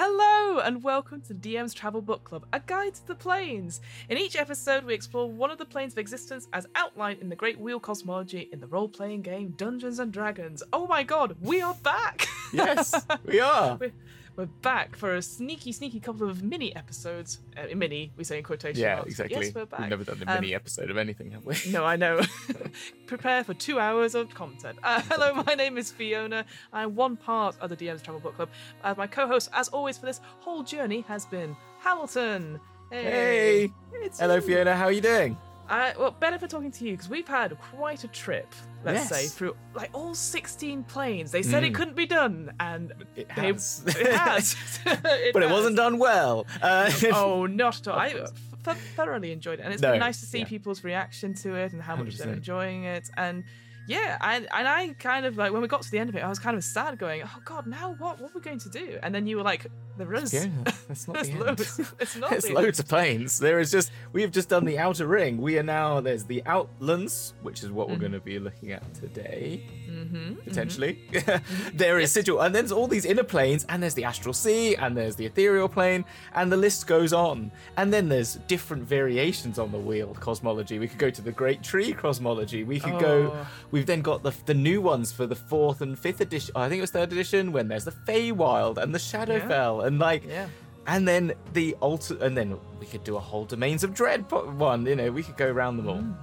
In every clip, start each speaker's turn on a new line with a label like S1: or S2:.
S1: Hello and welcome to DM's Travel Book Club, a guide to the planes. In each episode, we explore one of the planes of existence as outlined in the Great Wheel cosmology in the role-playing game Dungeons and Dragons. Oh my god, we are back!
S2: Yes, we are.
S1: we're, we're back for a sneaky, sneaky couple of mini episodes. Uh, mini, we say in quotation
S2: Yeah,
S1: marks. but
S2: exactly.
S1: Yes, we're back.
S2: We've never done a
S1: Um,
S2: mini episode of anything, have we?
S1: No, I know. Prepare for two hours of content. Uh, hello, my name is Fiona. I'm one part of the DM's Travel Book Club. Uh, my co-host, as always, for this whole journey has been Hamilton.
S2: Hey.
S1: It's
S2: Hello,
S1: you.
S2: Fiona. How are you doing?
S1: Uh, well, better for talking to you because we've had quite a trip. Let's
S2: Yes.
S1: say through like all 16 planes. They said it
S2: Mm.
S1: couldn't be done, and
S2: It
S1: they-
S2: has.
S1: it has. It
S2: but it wasn't done well. Uh,
S1: oh, not at all. I th- thoroughly enjoyed it, and it's
S2: No,
S1: been nice to see
S2: yeah.
S1: people's reaction to it and how much they're enjoying it. And yeah, and and I kind of like when we got to the end of it, I was kind of sad, going, "Oh God, now what? What are we going to do?" And then you were like, "There is,
S2: Yeah, that's not
S1: there's
S2: the end.
S1: loads. It's not.
S2: There's
S1: the
S2: loads of planes. There is just we have just done the outer ring. We are now there's the outlands, which is what we're
S1: Mhm.
S2: going to be looking at today,
S1: Mm-hmm,
S2: potentially. there is sigil, and then there's all these inner planes, and there's the astral sea, and there's the ethereal plane, and the list goes on. And then there's different variations on the wheel cosmology. We could go to the Great Tree cosmology. We could go.
S1: Oh.
S2: We've then got the the new ones for the fourth and fifth edition. I think it was third edition when there's the Feywild and the Shadowfell, and like
S1: Yeah.
S2: and then the alter, and then we could do a whole Domains of Dread one. You know, we could go around them all. Mm.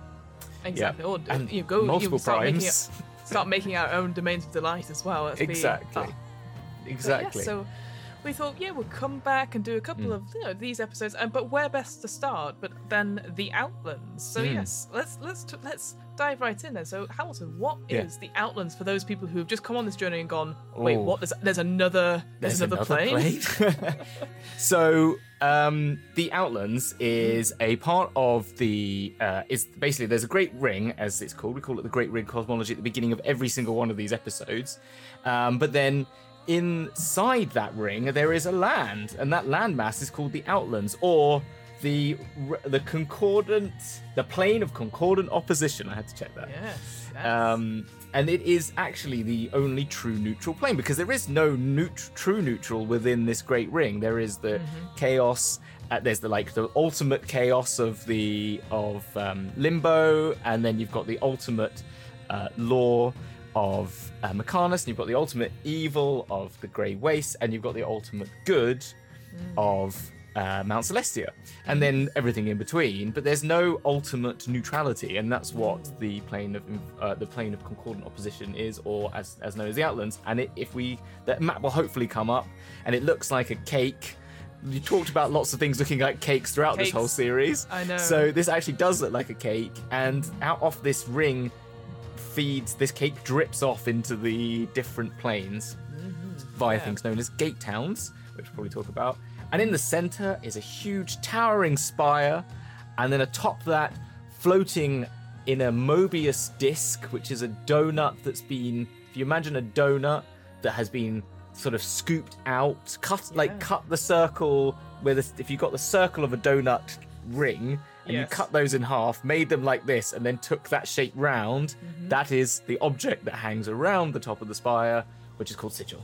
S1: Exactly. Or
S2: and
S1: you go
S2: multiple
S1: you start making,
S2: primes.
S1: it, start making our own domains of delight as well. That'd be-
S2: exactly,
S1: oh.
S2: Exactly.
S1: Yeah, so we thought, yeah, we'll come back and do a couple
S2: Mm.
S1: of you know these episodes, and but where best to start? But then the Outlands. So
S2: Mm.
S1: yes, let's let's t- let's dive right in there. So Hamilton, what is
S2: Yeah.
S1: the Outlands for those people who've just come on this journey and gone, wait,
S2: Oh.
S1: what? There's there's another there's, another, plane.
S2: plane. so um, the Outlands is a part of the uh, is basically there's a Great Ring as it's called. We call it the Great Ring cosmology at the beginning of every single one of these episodes. Um, but then inside that ring there is a land, and that landmass is called the Outlands or the the concordant the plane of concordant opposition. I had to check that.
S1: Yes.
S2: Um, and it is actually the only true neutral plane because there is no neut- true neutral within this great ring. There is the chaos. Uh, there's the like the ultimate chaos of the of um, limbo, and then you've got the ultimate uh, law of uh, Mechanus, and you've got the ultimate evil of the Grey Waste, and you've got the ultimate good of uh, Mount Celestia, and then everything in between. But there's no ultimate neutrality, and that's what the plane of uh, the plane of concordant opposition is, or as as known as the Outlands. And it, if we that map will hopefully come up, and it looks like a cake. You talked about lots of things looking like cakes throughout this whole series.
S1: I know.
S2: So this actually does look like a cake, and out off this ring feeds this cake drips off into the different planes mm-hmm. via
S1: Yeah.
S2: things known as gate towns, which we'll probably talk about. And in the center is a huge towering spire, and then atop that, floating in a Mobius disc, which is a donut that's been, if you imagine a donut that has been sort of scooped out, cut like cut the circle where the, if you've got the circle of a donut ring and you cut those in half, made them like this, and then took that shape round,
S1: Mm-hmm.
S2: that is the object that hangs around the top of the spire, which is called sigil.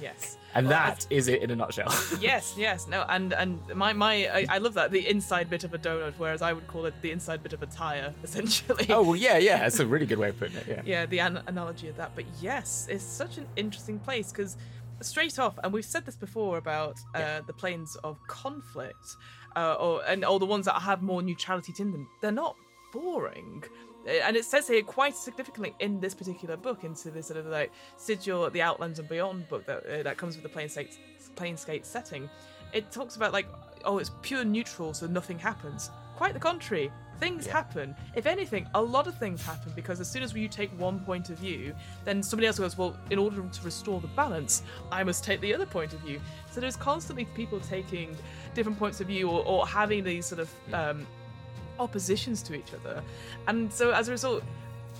S1: yes.
S2: And
S1: Well,
S2: that is it in a nutshell.
S1: Yes, yes, no, and and my my I, I love that the inside bit of a donut, whereas I would call it the inside bit of a tire, essentially.
S2: oh well, yeah, yeah, that's a really good way of putting it. Yeah.
S1: yeah, the an- analogy of that. But yes, it's such an interesting place because straight off, and we've said this before about uh,
S2: Yeah.
S1: the planes of conflict, uh, or and all the ones that have more neutrality in them. They're not boring. Uh, And it says here quite significantly in this particular book, into this sort of like sigil, the Outlands and Beyond book that uh, that comes with the planescape planescape setting. It talks about like, oh, it's pure neutral, so nothing happens. Quite the contrary. Things
S2: Yeah.
S1: happen. If anything, a lot of things happen because as soon as you take one point of view, then somebody else goes, well, in order to restore the balance, I must take the other point of view. So there's constantly people taking different points of view or, or having these sort of um, oppositions to each other. And so as a result,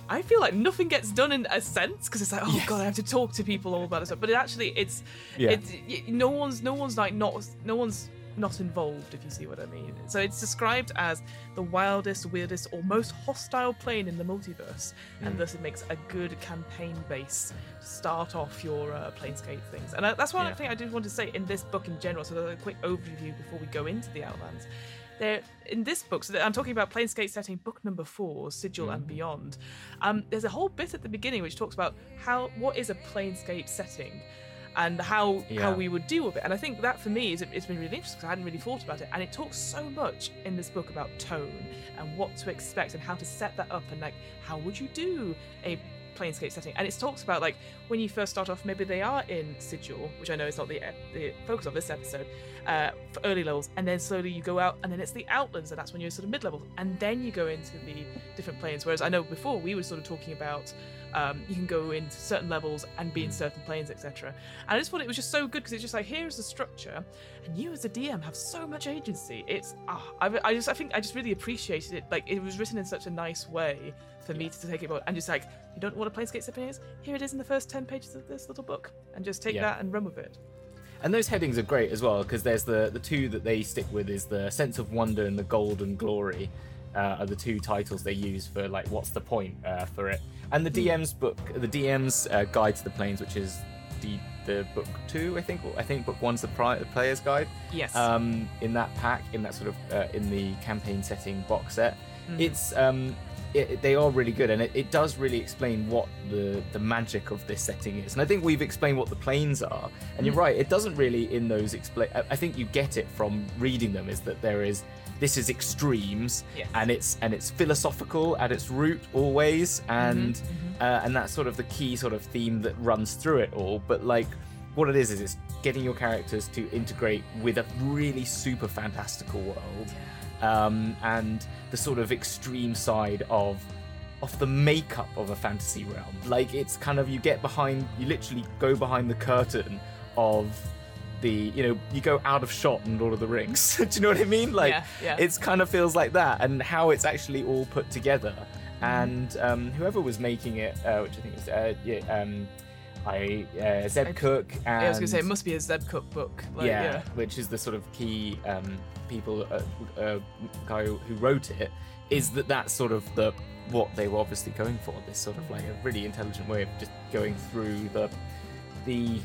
S1: I feel like nothing gets done in a sense because it's like, oh
S2: Yes.
S1: god, I have to talk to people all about it. But it actually, it's,
S2: Yeah.
S1: it's no one's, no one's like not, no one's not involved, if you see what I mean. So it's described as the wildest, weirdest, or most hostile plane in the multiverse, and thus it makes a good campaign base to start off your uh, Planescape things. And uh, that's one
S2: Yeah.
S1: thing I did want to say in this book in general. So a quick overview before we go into the Outlands. There, in this book, so I'm talking about Planescape setting, book number four, Sigil and Beyond. Um, there's a whole bit at the beginning which talks about how what is a Planescape setting, and how how we would deal with it. And I think that for me is it's been really interesting because I hadn't really thought about it. And it talks so much in this book about tone and what to expect and how to set that up and like how would you do a planescape setting and it talks about like when you first start off maybe they are in sigil which i know is not the the focus of this episode uh, for early levels and then slowly you go out and then it's the outlands and that's when you're sort of mid levels and then you go into the different planes whereas i know before we were sort of talking about um, you can go into certain levels and be in certain planes etc and i just thought it was just so good because it's just like here's the structure and you as a dm have so much agency. It's ah, I, I just i think i just really appreciated it. Like it was written in such a nice way for me to take it on and just like you don't know what a planescape setting is? Here it is in the first 10 pages of this little book and just take
S2: Yeah.
S1: that and run with it.
S2: And those headings are great as well because there's the the two that they stick with is the sense of wonder and the golden glory uh, are the two titles they use for like what's the point uh, for it. And the DM's book, the DM's uh, guide to the planes, which is the the book two, I think. I think book one's the, pri- the player's guide.
S1: yes
S2: Um, in that pack, in that sort of uh, in the campaign setting box set,
S1: Mhm.
S2: it's um. It, they are really good, and it, it does really explain what the the magic of this setting is. And I think we've explained what the planes are. And you're
S1: Mm.
S2: right, it doesn't really in those explain. I think you get it from reading them. Is that there is this is extremes,
S1: Yes.
S2: and it's and it's philosophical at its root always, and
S1: mhm.
S2: uh, and that's sort of the key sort of theme that runs through it all. But like, what it is is it's getting your characters to integrate with a really super fantastical world, um, and the sort of extreme side of of the makeup of a fantasy realm. Like it's kind of you get behind, you literally go behind the curtain of the you know you go out of shot in Lord of the Rings. Do you know what I mean? Like
S1: Yeah, yeah.
S2: it's kind of feels like that, and how it's actually all put together. And um, whoever was making it, uh, which I think is uh, yeah, um, I uh, Zeb
S1: I-
S2: Cook and
S1: Yeah, I was gonna say it must be a Zeb Cook book. Like,
S2: yeah,
S1: yeah.
S2: which is the sort of key um, people, uh, uh, guy who wrote it, is that that's sort of the what they were obviously going for. This sort of like a really intelligent way of just going through the the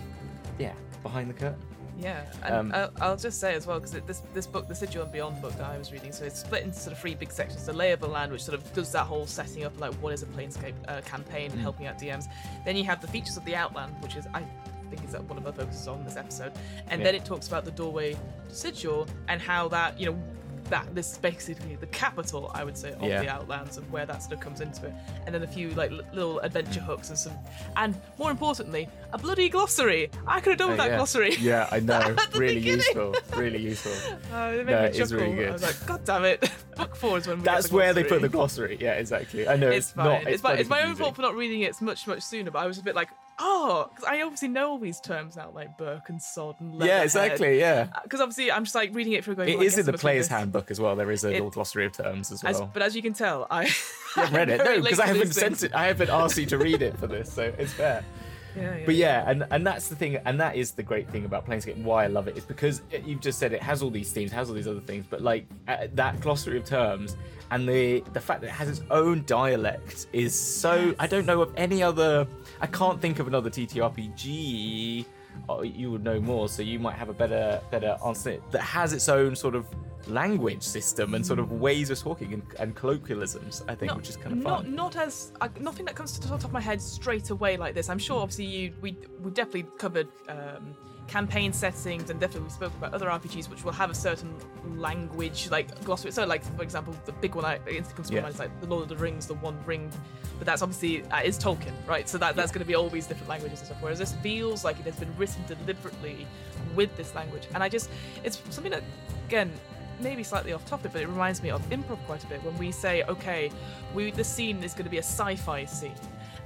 S2: yeah behind the curtain.
S1: Yeah, and
S2: Um,
S1: I'll, I'll just say as well because this this book, the Sigil and Beyond book that I was reading, so it's split into sort of three big sections: the lay of the land, which sort of does that whole setting up, like what is a Planescape uh, campaign, and helping out DMs. Then you have the features of the Outland, which is I think is one of our focuses on this episode, and
S2: Yeah.
S1: then it talks about the doorway to Sigil and how that you know. That this is basically the capital, I would say, of
S2: Yeah.
S1: the Outlands and where that stuff comes into it, and then a few like li- little adventure hooks and some, and more importantly, a bloody glossary. I could have done with
S2: Uh,
S1: that
S2: yeah.
S1: glossary.
S2: Yeah, I know. Really
S1: beginning.
S2: useful. Really useful.
S1: Uh, it made
S2: No,
S1: me chuckle.
S2: really good.
S1: I was like, God damn it! Book four is when
S2: That's
S1: the
S2: where they put the
S1: glossary.
S2: Yeah, exactly. I know
S1: It's,
S2: it's,
S1: fine.
S2: not.
S1: It's, my, it's my own fault for not reading it much much sooner. But I was a bit like, oh, because I obviously know all these terms now, like berk and Sod and
S2: Yeah, exactly. Yeah.
S1: Because obviously, I'm just like reading it through, going.
S2: It
S1: well,
S2: is in the
S1: I must read
S2: player's handbook as well. There is a
S1: It-
S2: little glossary of terms as
S1: As,
S2: well.
S1: but as you can tell, I
S2: haven't read it? No, because I haven't sent it. I haven't asked you to read it for this, so it's fair.
S1: Yeah, yeah.
S2: But yeah, and and that's the thing, and that is the great thing about Planescape. Why I love it is because it, you've just said it has all these themes, has all these other things, but like uh, that glossary of terms and the the fact that it has its own dialect is so. I don't know of any other. I can't think of another TTRPG. Oh, you would know more, so you might have a better better answer that has its own sort of language system and sort of ways of talking and, and colloquialisms. I think,
S1: Not-
S2: which is kind of
S1: not,
S2: fun.
S1: Not as uh, nothing that comes to the top of my head straight away like this. I'm sure, obviously, you we we definitely covered um, campaign settings and definitely we spoke about other RPGs which will have a certain language like glossary. So, like for example, the big one I instantly comes to
S2: Yeah.
S1: mind is like the Lord of the Rings, the One Ring. But that's obviously uh, is Tolkien, right? So that that's going to be all these different languages and stuff. Whereas this feels like it has been written deliberately with this language, and I just it's something that again maybe slightly off topic, but it reminds me of improv quite a bit when we say, okay, we the scene is going to be a sci-fi scene.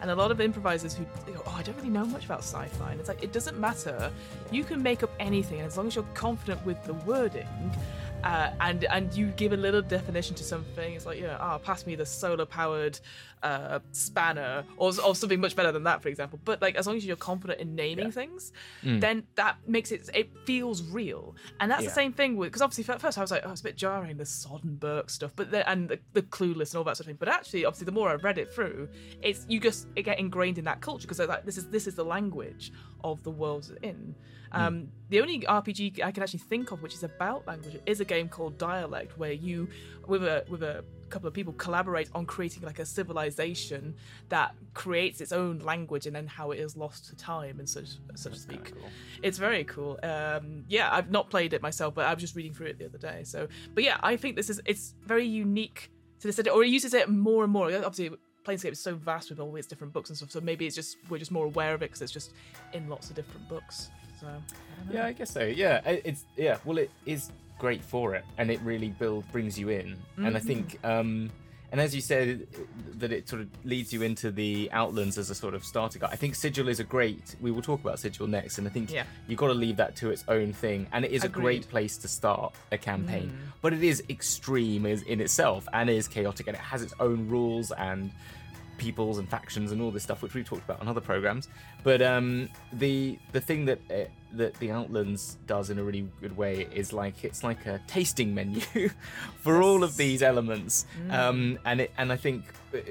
S1: And a lot of improvisers who go, oh, I don't really know much about sci-fi. And it's like, it doesn't matter. You can make up anything, and as long as you're confident with the wording, uh, and and you give a little definition to something. It's like you know, oh, pass me the solar powered uh, spanner, or, or something much better than that, for example. But like as long as you're confident in naming yeah. things, mm. then that makes it it feels real. And that's yeah. the same thing with because obviously at first I was like, oh, it's a bit jarring the Soddenberg stuff, but then, and the, the clueless and all that sort of thing. But actually, obviously, the more I read it through, it's you just get ingrained in that culture because like this is this is the language of the world in. Hmm. Um, mm. The only RPG I can actually think of which is about language is a game called Dialect, where you, with a with a couple of people, collaborate on creating like a civilization that creates its own language and then how it is lost to time and such so to speak. Cool. It's very cool. Um, yeah, I've not played it myself, but I was just reading through it the other day. So, but yeah, I think this is it's very unique to this, or it uses it more and more. Obviously, Planescape is so vast with all its different books and stuff. So maybe it's just we're just more aware of it because it's just in lots of different books. So
S2: I yeah, I guess so. Yeah, it's yeah. Well, it is great for it, and it really build brings you in. Mm-hmm. And I think, mm-hmm. um, and as you said, that it sort of leads you into the Outlands as a sort of starter guide. I think Sigil is a great. We will talk about Sigil next, and I think yeah. you've got to leave that to its own thing. And it is Agreed. a great place to start a campaign, mm. but it is extreme in itself and is chaotic, and it has its own rules and peoples and factions and all this stuff, which we've talked about on other programs. But um, the the thing that uh, that the Outlands does in a really good way is like it's like a tasting menu for yes. all of these elements, mm. um, and it and I think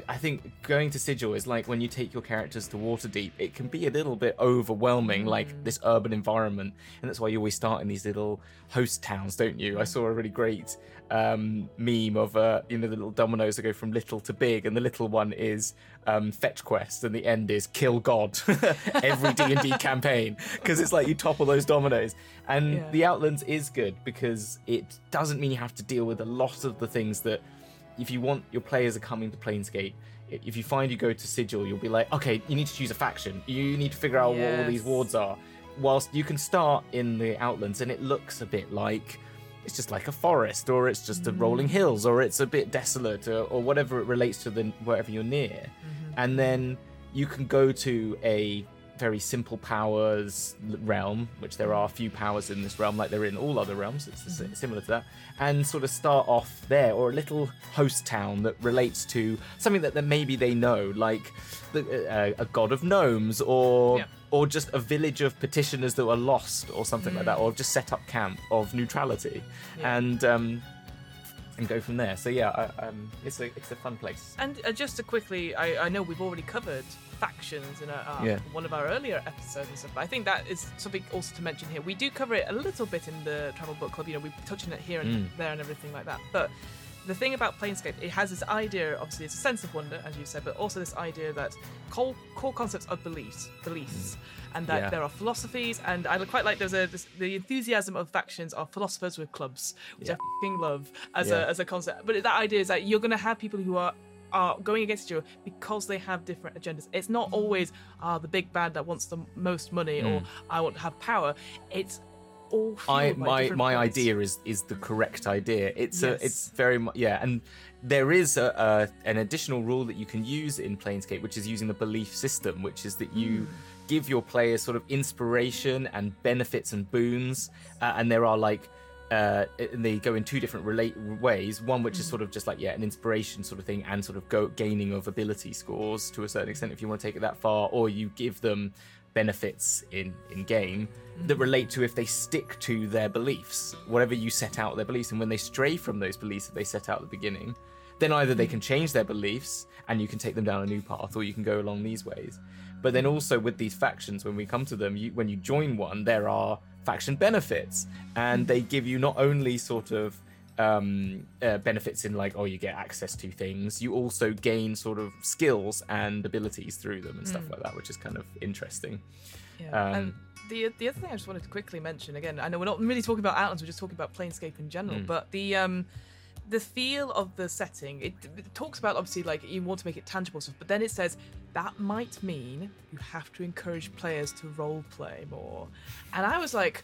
S2: I think going to Sigil is like when you take your characters to Waterdeep, it can be a little bit overwhelming, mm. like this urban environment, and that's why you always start in these little host towns, don't you? I saw a really great um, meme of uh, you know the little dominoes that go from little to big, and the little one is um, fetch quest, and the end is kill God. Every D and D campaign because it's like you topple those dominoes, and yeah. the Outlands is good because it doesn't mean you have to deal with a lot of the things that if you want your players are coming to Planescape. If you find you go to Sigil, you'll be like, okay, you need to choose a faction. You need to figure out yes. what all these wards are. Whilst you can start in the Outlands, and it looks a bit like it's just like a forest, or it's just mm. a rolling hills, or it's a bit desolate, or, or whatever it relates to the wherever you're near. Mm-hmm. And then you can go to a very simple powers realm, which there are a few powers in this realm, like there are in all other realms. It's mm-hmm. similar to that, and sort of start off there, or a little host town that relates to something that, that maybe they know, like the, uh, a god of gnomes, or yeah or just a village of petitioners that were lost or something mm. like that, or just set up camp of neutrality, yeah. and um, and go from there. So yeah, I, um, it's a it's a fun place.
S1: And uh, just to quickly, I, I know we've already covered factions in uh, yeah. one of our earlier episodes and stuff. But I think that is something also to mention here. We do cover it a little bit in the Travel Book Club. You know, we touch on it here and mm. there and everything like that. But the thing about Planescape, it has this idea, obviously, it's a sense of wonder, as you said, but also this idea that core, core concepts are beliefs, beliefs, mm. and that yeah. there are philosophies. And I quite like there's a this, the enthusiasm of factions are philosophers with clubs, which yeah. I love as yeah. a as a concept. But that idea is that you're going to have people who are are going against you because they have different agendas. It's not always ah the big bad that wants the most money mm. or I want to have power. It's all I
S2: my my
S1: points.
S2: idea is is the correct idea. It's yes. a it's very much yeah, and there is a, a, an additional rule that you can use in Planescape, which is using the belief system, which is that you. Mm. Give your players sort of inspiration and benefits and boons, uh, and there are like uh, and they go in two different relate ways. One which is mm. sort of just like yeah, an inspiration sort of thing, and sort of go gaining of ability scores to a certain extent if you want to take it that far, or you give them benefits in in game that mm-hmm. relate to if they stick to their beliefs, whatever you set out their beliefs, and when they stray from those beliefs that they set out at the beginning, then either they mm-hmm. can change their beliefs and you can take them down a new path, or you can go along these ways. But then mm-hmm. also with these factions, when we come to them, you, when you join one, there are faction benefits, and they give you not only sort of um, uh, benefits in like oh you get access to things you also gain sort of skills and abilities through them and stuff mm. like that which is kind of interesting
S1: yeah. Um, the the other thing I just wanted to quickly mention again, I know we're not really talking about Outlands, we're just talking about Planescape in general, mm. but the um the feel of the setting, it, it, talks about obviously like you want to make it tangible stuff, but then it says that might mean you have to encourage players to role play more. And I was like,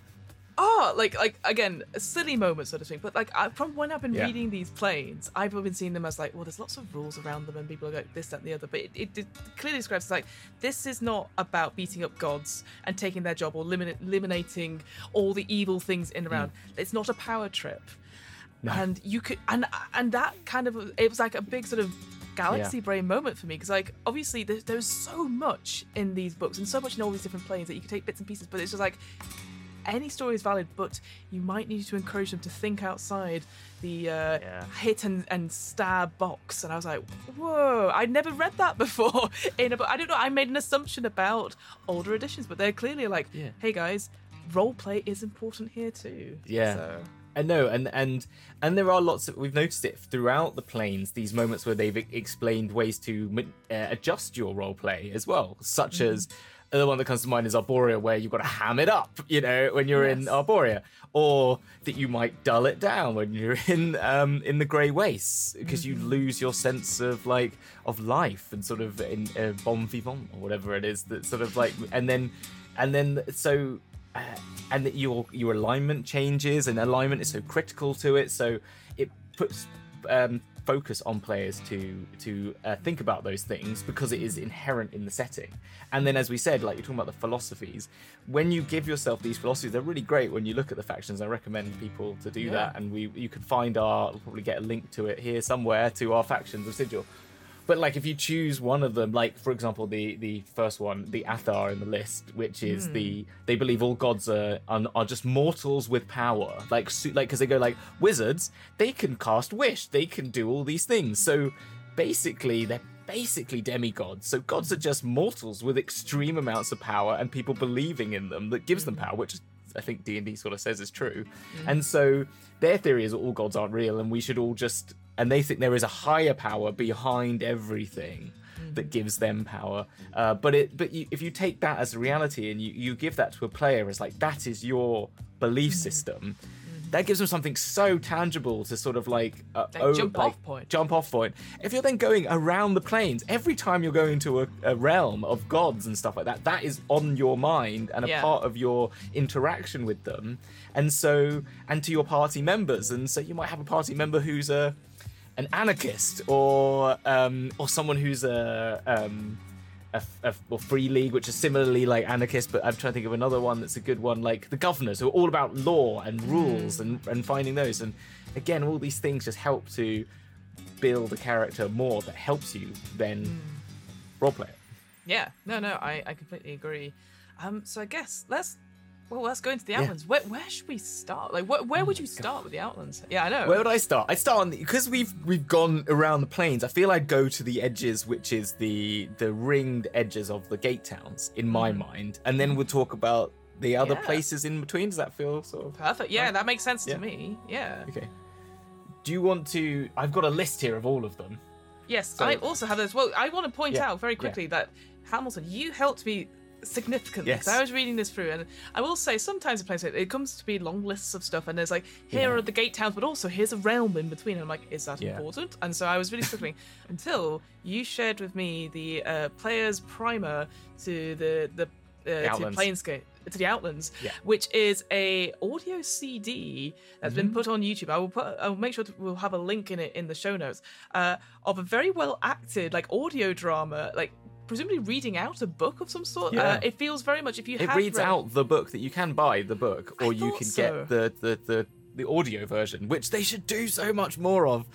S1: oh, like like again, a silly moment sort of thing. But like I, from when I've been yeah. reading these planes, I've been seeing them as like, well, there's lots of rules around them, and people are like this, that, and the other. But it, it, it clearly describes like this is not about beating up gods and taking their job or eliminating all the evil things in around. Mm. It's not a power trip.
S2: No.
S1: and you could and and that kind of it was like a big sort of galaxy brain moment for me because like obviously there's, there's so much in these books and so much in all these different planes that you can take bits and pieces but it's just like any story is valid but you might need to encourage them to think outside the uh,
S2: Yeah.
S1: hit and, and stab box and i was like whoa i'd never read that before in a book i don't know i made an assumption about older editions but they're clearly like
S2: Yeah.
S1: hey guys role play is important here too
S2: Yeah.
S1: so
S2: I know, and and and there are lots of we've noticed it throughout the planes. These moments where they've explained ways to uh, adjust your role play as well, such
S1: Mm-hmm.
S2: as the one that comes to mind is Arborea, where you've got to ham it up, you know, when you're in
S1: Yes.
S2: Arborea, or that you might dull it down when you're in um in the Grey Wastes because you
S1: Mm-hmm.
S2: lose your sense of like of life and sort of in uh, bon vivant or whatever it is that sort of like and then and then so uh, and that your your alignment changes and alignment is so critical to it so it puts um, focus on players to to uh, think about those things because it is inherent in the setting. And then as we said like you're talking about the philosophies. When you give yourself these philosophies they're really great when you look at the factions. I recommend people to do
S1: Yeah.
S2: that. And we you can find our we'll probably get a link to it here somewhere to our factions of sigil but like if you choose one of them like for example the the first one the athar in the list which is the hmm. they believe all gods are are, are just mortals with power. Like su- like because they go like wizards they can cast wish. They can do all these things. So basically they're basically demigods. So gods are just mortals with extreme amounts of power and people believing in them that gives them hmm. power which I think D and D sort of says is true, hmm. and so their theory is that all gods aren't real, and we should all just. And they think there is a higher power behind everything that gives them power. Uh, but it, but you, if you take that as a reality and you, you give that to a player as like that is your belief system, that gives them something so tangible to sort of like, uh,
S1: Like
S2: oh,
S1: jump off point.
S2: Jump off point. If you're then going around the planes every time you're going to a, a realm of gods and stuff like that, that is on your mind and a
S1: Yeah.
S2: part of your interaction with them. And so, and to your party members. And so you might have a party member who's a an anarchist or um, or someone who's a um, a, a or free league, which is similarly like anarchist. But I'm trying to think of another one that's a good one, like the Guvners, who are all about law and rules and and finding those. And again, all these things just help to build a character more that helps you then roleplay it.
S1: Yeah, no, no, I, I completely agree. Um, so I guess let's well let's go into the
S2: Yeah.
S1: outlands. Where where should we start? Like where, where oh would you start with the outlands? Yeah, I know.
S2: Where would I start? I'd start on because we've we've gone around the plains. I feel I'd go to the edges, which is the the ringed edges of the gate towns in my mm. mind, and then we'll talk about the other
S1: Yeah.
S2: places in between. Does that feel sort of
S1: Perfect. Yeah, that makes sense
S2: Yeah.
S1: to me. Yeah.
S2: okay? Do you want to? I've got a list here of all of them.
S1: Yes,
S2: So-
S1: I also have this. Well, I want to point
S2: Yeah,
S1: out very
S2: yeah.
S1: quickly that Hamilton, you helped me significantly.
S2: Yes.
S1: I was reading this through, and I will say sometimes in places it comes to be long lists of stuff, and there's like here
S2: Yeah.
S1: are the gate towns, but also here's a realm in between. And I'm like, is that
S2: Yeah.
S1: important? And so I was really struggling until you shared with me the uh, player's primer to the the. Uh, to
S2: Outlands.
S1: Planescape, to the Outlands,
S2: Yeah.
S1: which is a audio CD that's
S2: Mm-hmm.
S1: been put on YouTube. I will put, I will make sure to, we'll have a link in it in the show notes uh, of a very well acted like audio drama, like presumably reading out a book of some sort.
S2: Yeah.
S1: Uh, it feels very much if you
S2: It
S1: have
S2: reads
S1: read-
S2: out the book that you can buy the book,
S1: I
S2: or you can
S1: so.
S2: get the the the. The audio version, which they should do so much more of,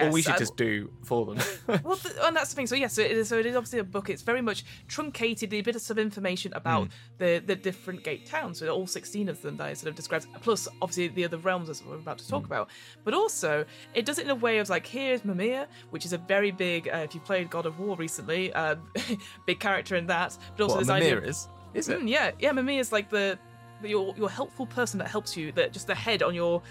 S2: or we should
S1: I-
S2: just do for them.
S1: well, th- and that's the thing. So yes, so it is, so it is obviously a book. It's very much truncated, a bit of some information about
S2: Hmm.
S1: the the different gate towns. So all sixteen of them that I sort of described, plus obviously the other realms as we're about to talk
S2: Hmm.
S1: about. But also, it does it in a way of like here's Mimir, which is a very big. Uh, if you played God of War recently, uh, big character in that. But also
S2: what
S1: this
S2: a
S1: idea.
S2: Is, is it?
S1: Mm, yeah, yeah. Mimir is like the, the your your helpful person that helps you. That just the head on your.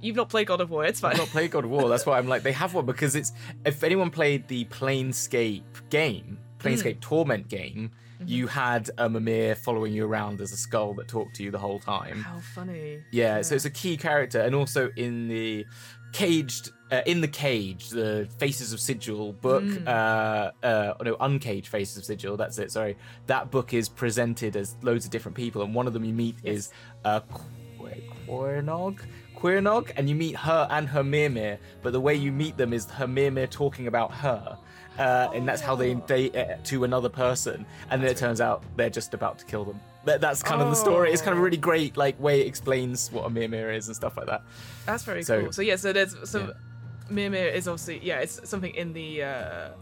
S1: You've not played God of War. It's fine.
S2: I've not played God of War. That's why I'm like, they have one because it's. If anyone played the Planescape game, Planescape mm. Torment game, mm-hmm. you had a Mimir following you around as a skull that talked to you the whole time.
S1: How funny.
S2: Yeah, so it's a key character, and also in the caged, uh, in the cage, the Faces of Sigil book, uh, uh, no, Uncaged Faces of Sigil. That's it. Sorry, that book is presented as loads of different people, and one of them you meet is uh, Qu- Quirnog. Quirnog, and you meet her and her Mimir, but the way you meet them is her Mimir talking about her. Uh, and that's how they date uh, to another person, and then it turns out they're just about to kill them. That, that's kind of the story. It's kind of a
S1: Oh.
S2: really great like way it explains what a Mimir is and stuff like that.
S1: That's very
S2: So-
S1: cool. So yeah, so there's so
S2: Yeah.
S1: Mimir is obviously yeah, it's something in the uh,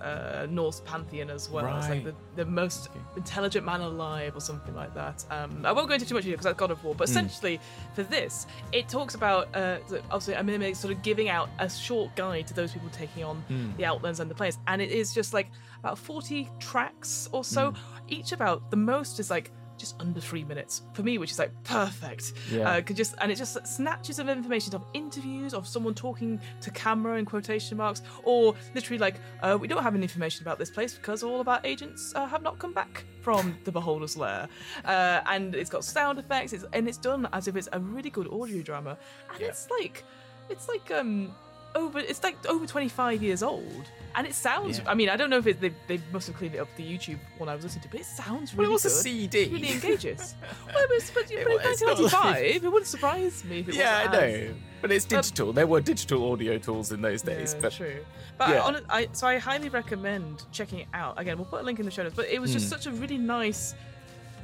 S1: uh, Norse pantheon as well. It's like the, the most intelligent man alive or something like that. Um, I won't go into too much because that's God of War, but
S2: Hmm.
S1: essentially for this, it talks about uh, obviously a Mimir sort of giving out a short guide to those people taking on
S2: Hmm.
S1: the Outlands and the planes, and it is just like about 40 tracks or so,
S2: Hmm.
S1: each about the most is like just under three minutes for me, which is like perfect.
S2: Yeah.
S1: Uh, could just and it just snatches of information of interviews of someone talking to camera in quotation marks, or literally like uh, we don't have any information about this place because all of our agents uh, have not come back from the Beholder's Lair, uh, and it's got sound effects, it's, and it's done as if it's a really good audio drama, and
S2: Yeah.
S1: it's like it's like um over it's like over 25 years old and it sounds
S2: Yeah.
S1: i mean i don't know if it, they, they must have cleaned it up the youtube one i was listening to but it sounds really
S2: Well, it was a. CD.
S1: It really engages well, it was, but,
S2: It
S1: but in
S2: was, it's not
S1: 1995 it wouldn't surprise me if it
S2: yeah, I
S1: as-
S2: know, but it's digital. there were digital audio tools in those days,
S1: yeah,
S2: but
S1: true. But
S2: yeah.
S1: I, hon- I, so I highly recommend checking it out. Again, we'll put a link in the show notes. But it was just
S2: Hmm.
S1: such a really nice,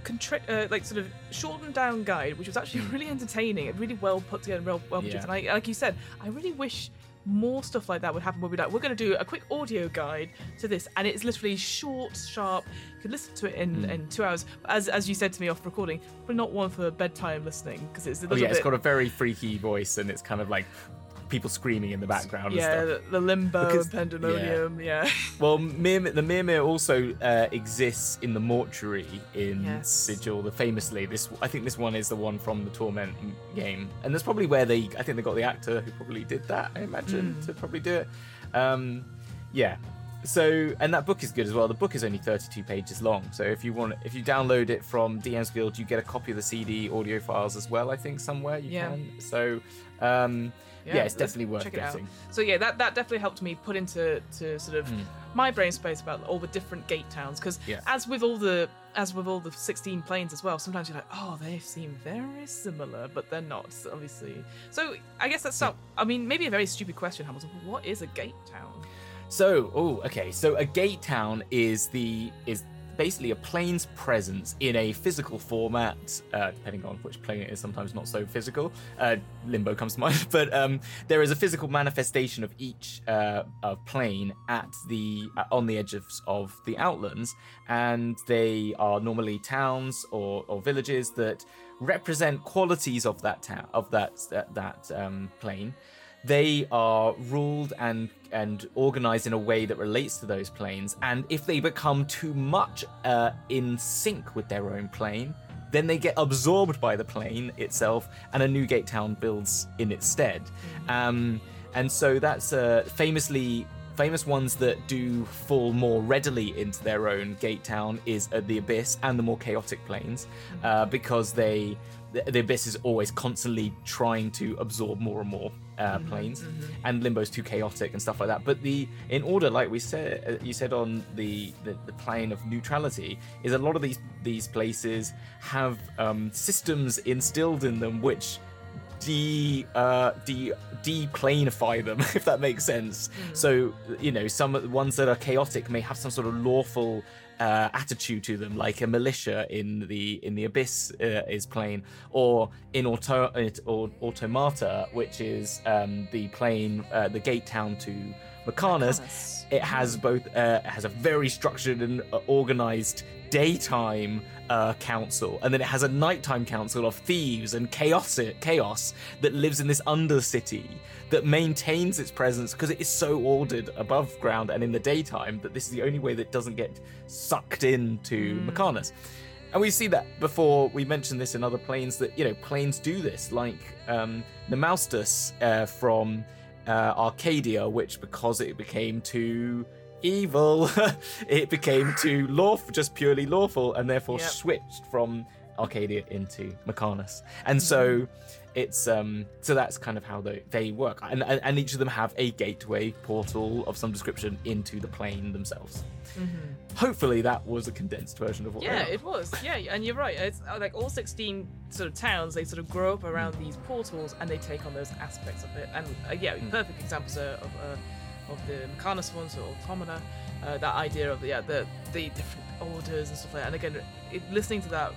S1: contri- uh, like sort of shortened down guide, which was actually really entertaining and really well put together, and well, well produced.
S2: Yeah.
S1: And I, like you said, I really wish more stuff like that would happen. Where we like, we're going to do a quick audio guide to this, and it's literally short, sharp. You can listen to it in,
S2: Hmm.
S1: in two hours. As as you said to me off recording, but not one for bedtime listening because it's a little oh,
S2: yeah,
S1: bit.
S2: it's got a very freaky voice, and it's kind of like people screaming in the background.
S1: yeah,
S2: and stuff.
S1: the, the limbo
S2: Because-
S1: and pandemonium. yeah.
S2: Well, Mimir, the Mimir also uh, exists in the mortuary in
S1: Yes.
S2: Sigil. The famously, this I think this one is the one from the Torment game, and that's probably where they. I think they got the actor who probably did that. I imagine
S1: Hmm.
S2: to probably do it. Um, yeah. So, and that book is good as well. The book is only 32 pages long. So, if you want, if you download it from DM's Guild, you get a copy of the CD audio files as well. I think somewhere you
S1: Yeah.
S2: can. So, um, yeah, it's definitely worth
S1: check it out. So yeah, that, that definitely helped me put into to sort of
S2: Mm.
S1: my brain space about all the different gate towns because
S2: Yeah.
S1: as with all the as with all the 16 planes as well, sometimes you're like, oh, they seem very similar, but they're not, obviously. So I guess that's not. I mean, maybe a very stupid question, Hamilton. but What is a gate town?
S2: So, oh, okay. So a gate town is the is basically a plane's presence in a physical format, uh, depending on which plane it is. Sometimes not so physical. Uh, Limbo comes to mind, but um, there is a physical manifestation of each uh, plane at the uh, on the edge of, of the outlands, and they are normally towns or, or villages that represent qualities of that town of that, that um, plane they are ruled and and organized in a way that relates to those planes. And if they become too much uh, in sync with their own plane then they get absorbed by the plane itself and a new gate town builds in its stead. Um, and so that's uh, famously famous ones that do fall more readily into their own gate town is uh, the abyss and the more chaotic planes uh, because they the, the abyss is always constantly trying to absorb more and more uh, planes and limbo's too chaotic and stuff like that. But the in order like we said uh, you said on the, the the plane of neutrality is a lot of these these places have um, systems instilled in them which de uh de deplanify them if that makes sense. So you know some of the ones that are chaotic may have some sort of lawful uh, attitude to them like a militia in the in the abyss uh, is plain or in auto or automata which is um the plane uh, the gate town to
S1: Mechanus.
S2: it has both uh, it has a very structured and uh, organized daytime uh, council and then it has a nighttime council of thieves and chaos chaos that lives in this undercity that maintains its presence because it is so ordered above ground and in the daytime that this is the only way that it doesn't get sucked into Mechanus. And we see that before we mentioned this in other planes that you know planes do this, like um, Nemaustus uh, from uh, Arcadia, which because it became too evil, it became too lawful, just purely lawful, and therefore
S1: Yep.
S2: switched from Arcadia into Mechanus. And so it's um so that's kind of how they, they work and, and and each of them have a gateway portal of some description into the plane themselves hopefully that was a condensed version of what
S1: Yeah, it was. Yeah, and you're right. It's uh, like all 16 sort of towns, they sort of grow up around these portals and they take on those aspects of it. And uh, yeah,
S2: Hmm.
S1: perfect examples are of uh, of the Mechanus ones or Automata. Uh, that idea of yeah the the different orders and stuff like that. And again, it, listening to that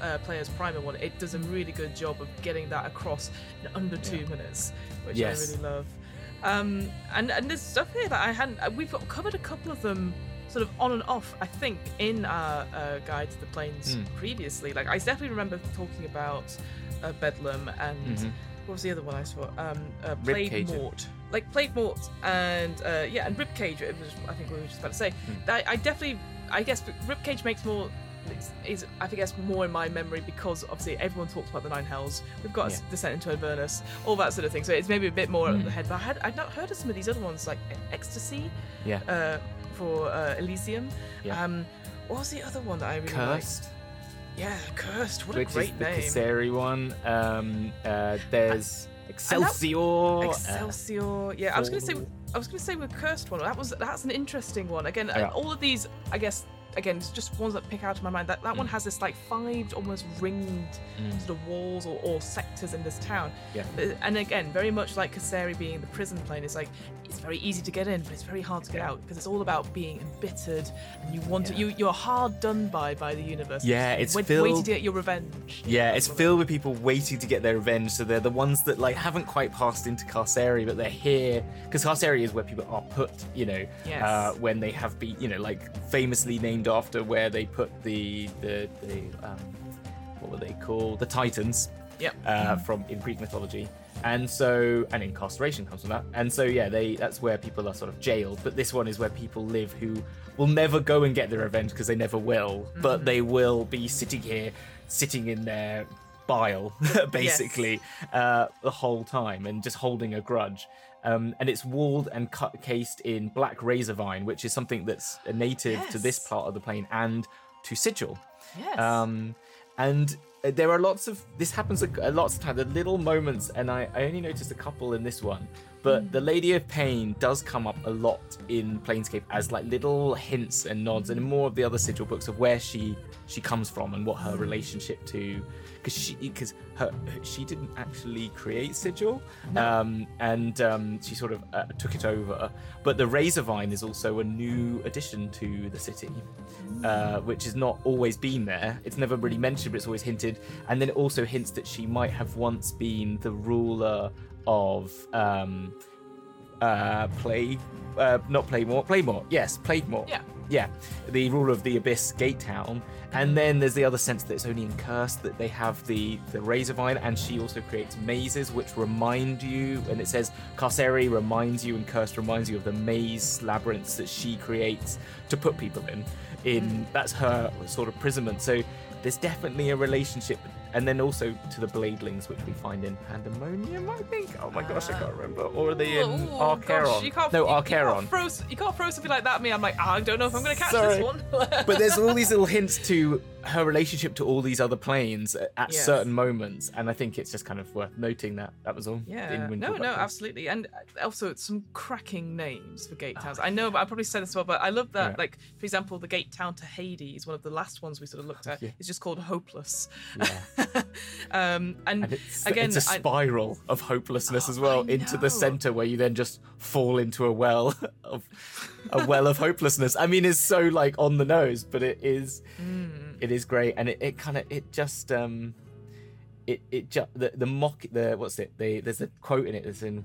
S1: uh, Players Primer one, it does a really good job of getting that across in under two
S2: Yeah.
S1: minutes, which
S2: Yes.
S1: I really love. Um, and and there's stuff here that I hadn't. uh, We've covered a couple of them sort of on and off. I think in our uh, guide to the plains
S2: Hmm.
S1: previously. Like I definitely remember talking about uh, Bedlam and
S2: Mhm.
S1: What was the other one I saw? Um, uh,
S2: Ribcage.
S1: Plague Mort. Like Plague Mort and uh, yeah, and Ribcage. It was, I think we were just about to say.
S2: Hmm.
S1: That I definitely, I guess Ribcage makes more. Is, is I think that's more in my memory because obviously everyone talks about the Nine Hells. We've got
S2: Yeah.
S1: Descent into Avernus, all that sort of thing. So it's maybe a bit more
S2: Hmm.
S1: at the head. But I had I'd not heard of some of these other ones like Ecstasy
S2: Yeah.
S1: uh, for uh, Elysium.
S2: Yeah.
S1: Um, what was the other one that I really
S2: Curst,
S1: liked? Yeah, Curst. What
S2: which
S1: a great
S2: is the
S1: name.
S2: Carceri one. Um, uh, there's Excelsior. uh,
S1: Excelsior. yeah, I was gonna say. I was gonna say with cursed one. That was that's an interesting one. Again, uh,
S2: Yeah.
S1: all of these, I guess. Again, it's just ones that pick out of my mind. That that one
S2: Mm.
S1: has this like five almost ringed
S2: Mm.
S1: sort of walls or, or sectors in this town.
S2: Yeah.
S1: Uh, And again, very much like Carceri being the prison plane, it's like it's very easy to get in, but it's very hard to get out because it's all about being embittered and you want to. You you're hard done by by the universe.
S2: Yeah, it's
S1: Wait-
S2: filled-
S1: waiting to get your revenge.
S2: Yeah, it's filled with people waiting to get their revenge. So they're the ones that like haven't quite passed into Carceri, but they're here because Carceri is where people are put. You know,
S1: Yes.
S2: uh, when they have been, you know, like famously named after where they put the the the um, what were they called? The Titans.
S1: Yep.
S2: Uh, from in Greek mythology. And so, and incarceration comes from that. And so, yeah, they that's where people are sort of jailed. But this one is where people live who will never go and get their revenge because they never will. But they will be sitting here, sitting in their bile, basically, uh, the whole time and just holding a grudge. Um, and it's walled and cut, cased in black razor vine, which is something that's native to this part of the plane and to Sigil.
S1: Yes.
S2: Um, and uh, there are lots of this happens a, lots of times, The little moments, and I, I only noticed a couple in this one. But the Lady of Pain does come up a lot in Planescape as like little hints and nods, and in more of the other sigil books of where she she comes from and what her relationship to, because she because her she didn't actually create sigil, um, and um, she sort of uh, took it over. But the Razorvine is also a new addition to the city, uh, which has not always been there. It's never really mentioned, but it's always hinted. And then it also hints that she might have once been the ruler of um, uh, play, uh, not Playmore, Playmore, yes, Plaguemore.
S1: Yeah.
S2: Yeah, the ruler of the Abyss Gate Town. And then there's the other sense that it's only in Curse that they have the, the Razorvine, and she also creates mazes which remind you, and it says Carceri reminds you, and Curse reminds you of the maze labyrinths that she creates to put people in. In that's her sort of imprisonment. So there's definitely a relationship, and then also to the Bladelings, which we find in Pandemonium, I think. Oh my gosh, I can't remember. Or are they in
S1: Ooh,
S2: Acheron?
S1: gosh, you can't,
S2: no,
S1: you, You can't, throw, you can't throw something like that at me. I'm like, "Ah, I don't know if I'm going to catch
S2: Sorry.
S1: this one.
S2: but there's all these little hints to her relationship to all these other planes at at
S1: Yes.
S2: certain moments, and I think it's just kind of worth noting that. That was all.
S1: Yeah, no, no, absolutely, and uh, also some cracking names for gate towns. I know, but I probably said this well, but I love that.
S2: Yeah.
S1: Like, for example, the gate town to Hades, one of the last ones we sort of looked at,
S2: Yeah.
S1: is just called Hopeless.
S2: Yeah.
S1: um, and,
S2: And it's,
S1: again,
S2: it's a
S1: I-
S2: spiral of hopelessness
S1: Oh,
S2: as well into the center where you then just fall into a well of a well of hopelessness. I mean, it's so like on the nose, but it is
S1: Mm.
S2: It is great, and it, it kind of it just um it it just the the mock the what's it the there's a quote in it that's in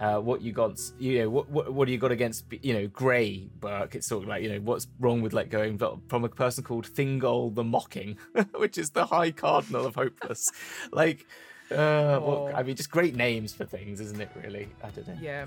S2: uh, what you got, you know, what, what what do you got against, you know, Grey Berk? It's sort of like, you know, what's wrong with like going from a person called Thingol the Mocking, which is the High Cardinal of Hopeless, like, uh, well,
S1: Oh.
S2: I mean, just great names for things, isn't it? Really, I don't know.
S1: Yeah.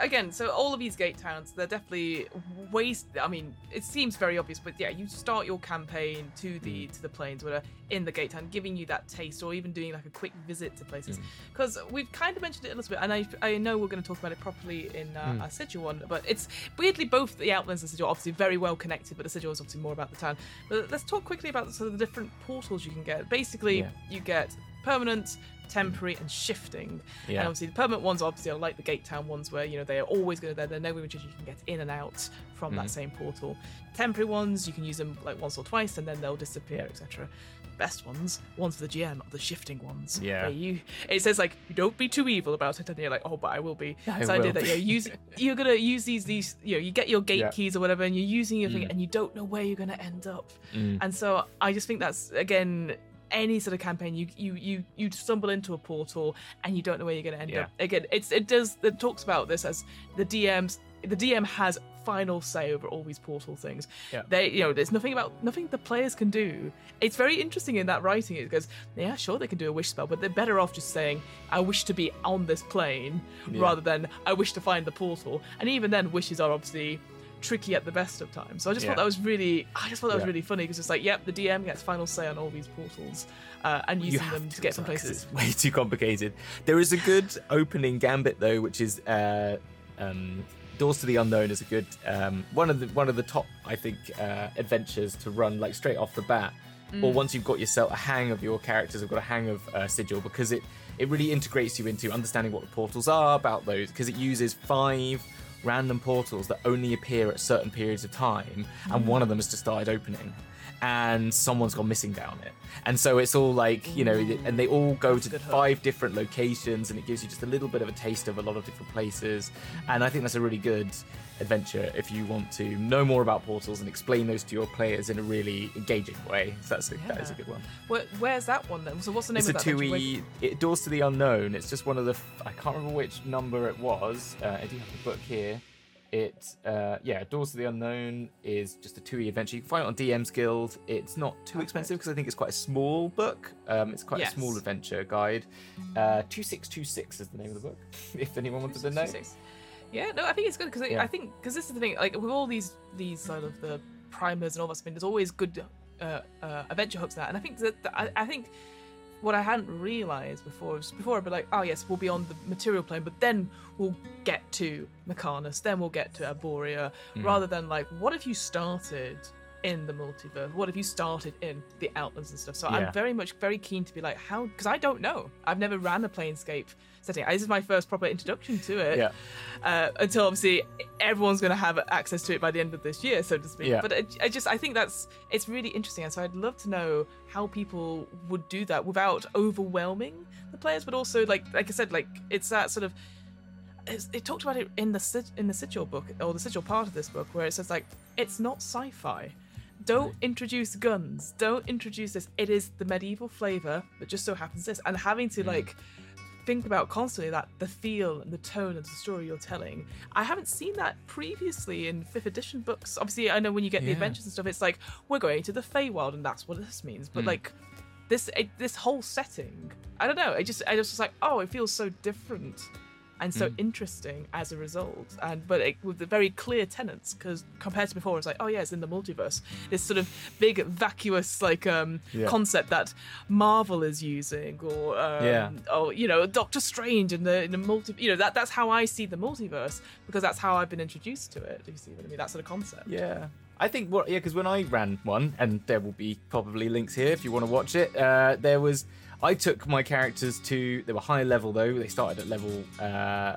S1: Again, so all of these gate towns, they're definitely waste. I mean, it seems very obvious, but yeah, you start your campaign to the mm. to the plains, where in the gate town, giving you that taste, or even doing like a quick visit to places. Mm. Because we've kind of mentioned it a little bit, and I I know we're going to talk about it properly in uh, mm. our Sigil one, but it's weirdly both the Outlands and Sigil are obviously very well connected, but the Sigil is obviously more about the town. But let's talk quickly about sort of the different portals you can get. Basically,
S2: Yeah.
S1: you get permanent, temporary, and shifting.
S2: Yeah.
S1: And obviously, the permanent ones obviously are like the Gate Town ones, where you know they are always going to there. They're no which you can get in and out from that same portal. Temporary ones, you can use them like once or twice, and then they'll disappear, etc. Best ones, ones for the GM, are the shifting ones.
S2: Yeah.
S1: you it says like you don't be too evil about it, and you're like, oh, but I will be.
S2: I
S1: This idea
S2: will
S1: that you're using, you're gonna use these these you know you get your gate
S2: Yeah.
S1: keys or whatever, and you're using your thing,
S2: Mm.
S1: and you don't know where you're gonna end up.
S2: Mm.
S1: And so I just think that's again any sort of campaign, you you you you stumble into a portal and you don't know where you're going to end
S2: Yeah.
S1: up. Again, it's it does it talks about this as the DM's the DM has final say over all these portal things.
S2: Yeah.
S1: They you know there's nothing about nothing the players can do. It's very interesting in that writing. It goes yeah sure they can do a wish spell, but they're better off just saying I wish to be on this plane rather than I wish to find the portal. And even then, wishes are obviously tricky at the best of times. So I just
S2: Yeah.
S1: thought that was really, I just thought that was really funny because it's like, yep, the DM gets final say on all these portals uh, and using them to, get from
S2: well, 'cause
S1: places.
S2: It's way too complicated. There is a good opening gambit though, which is uh, um, Doors to the Unknown is a good um, one of the one of the top I think uh, adventures to run like straight off the bat. Or
S1: Mm.
S2: once you've got yourself a hang of your characters, have got a hang of uh, Sigil because it it really integrates you into understanding what the portals are about those because it uses five random portals that only appear at certain periods of time,
S1: Mm.
S2: and one of them has just started opening, and someone's gone missing down it. And so it's all like, you know, and they all go to five different locations, and it gives you just a little bit of a taste of a lot of different places. And I think that's a really good adventure if you want to know more about portals and explain those to your players in a really engaging way. So that's a, that is a good one.
S1: Where, where's that one then? So what's the name
S2: It's a
S1: of that?
S2: two
S1: adventure?
S2: e. It Doors to the Unknown. It's just one of the. f- I can't remember which number it was. Uh, I do have the book here. It, uh, yeah, Doors to the Unknown is just a two e adventure. You can find it on DM's Guild. It's not too expensive because I think it's quite a small book. Um, it's quite
S1: Yes.
S2: a small adventure guide. Uh, two six two six is the name of the book. If anyone wanted to know.
S1: 266. Yeah, no, I think it's good because
S2: Yeah.
S1: I think because this is the thing, like with all these these sort of the primers and all that, I mean, there's always good uh, uh, adventure hooks now, and I think that, that I, I think what I hadn't realized before was before I'd be like, oh yes, we'll be on the material plane, but then we'll get to Mechanus, then we'll get to Arborea,
S2: Mm.
S1: rather than like, what if you started in the multiverse? What if you started in the Outlands and stuff? So
S2: Yeah.
S1: I'm very much very keen to be like, how? Because I don't know. I've never ran a Planescape setting. This is my first proper introduction to it
S2: Yeah.
S1: uh, until obviously everyone's going to have access to it by the end of this year, so to speak.
S2: Yeah.
S1: But I, I just I think that's it's really interesting, and so I'd love to know how people would do that without overwhelming the players, but also like like I said, like it's that sort of. It talked about it in the in the sigil book or the sigil part of this book where it says like it's not sci-fi don't introduce guns don't introduce this it is the medieval flavor that just so happens this and having to like think about constantly that the feel and the tone of the story you're telling. I haven't seen that previously in fifth edition books. Obviously, I know when you get the adventures and stuff, it's like we're going to the Feywild, and that's what this means. But
S2: Mm.
S1: like this, it, this whole setting, I don't know. I just, I just was like, oh, it feels so different and so
S2: Mm.
S1: interesting as a result. And but it, with the very clear tenets, because compared to before, it's like, oh yeah, it's in the multiverse. This sort of big vacuous like um
S2: Yeah.
S1: concept that Marvel is using, or um,
S2: Yeah.
S1: or you know, Doctor Strange in the in the multi. You know, that that's how I see the multiverse because that's how I've been introduced to it. Do you see what I mean? That sort of concept.
S2: Yeah. I think what yeah, because when I ran one, and there will be probably links here if you want to watch it. Uh, there was I took my characters to they were high level though. They started at level. Uh,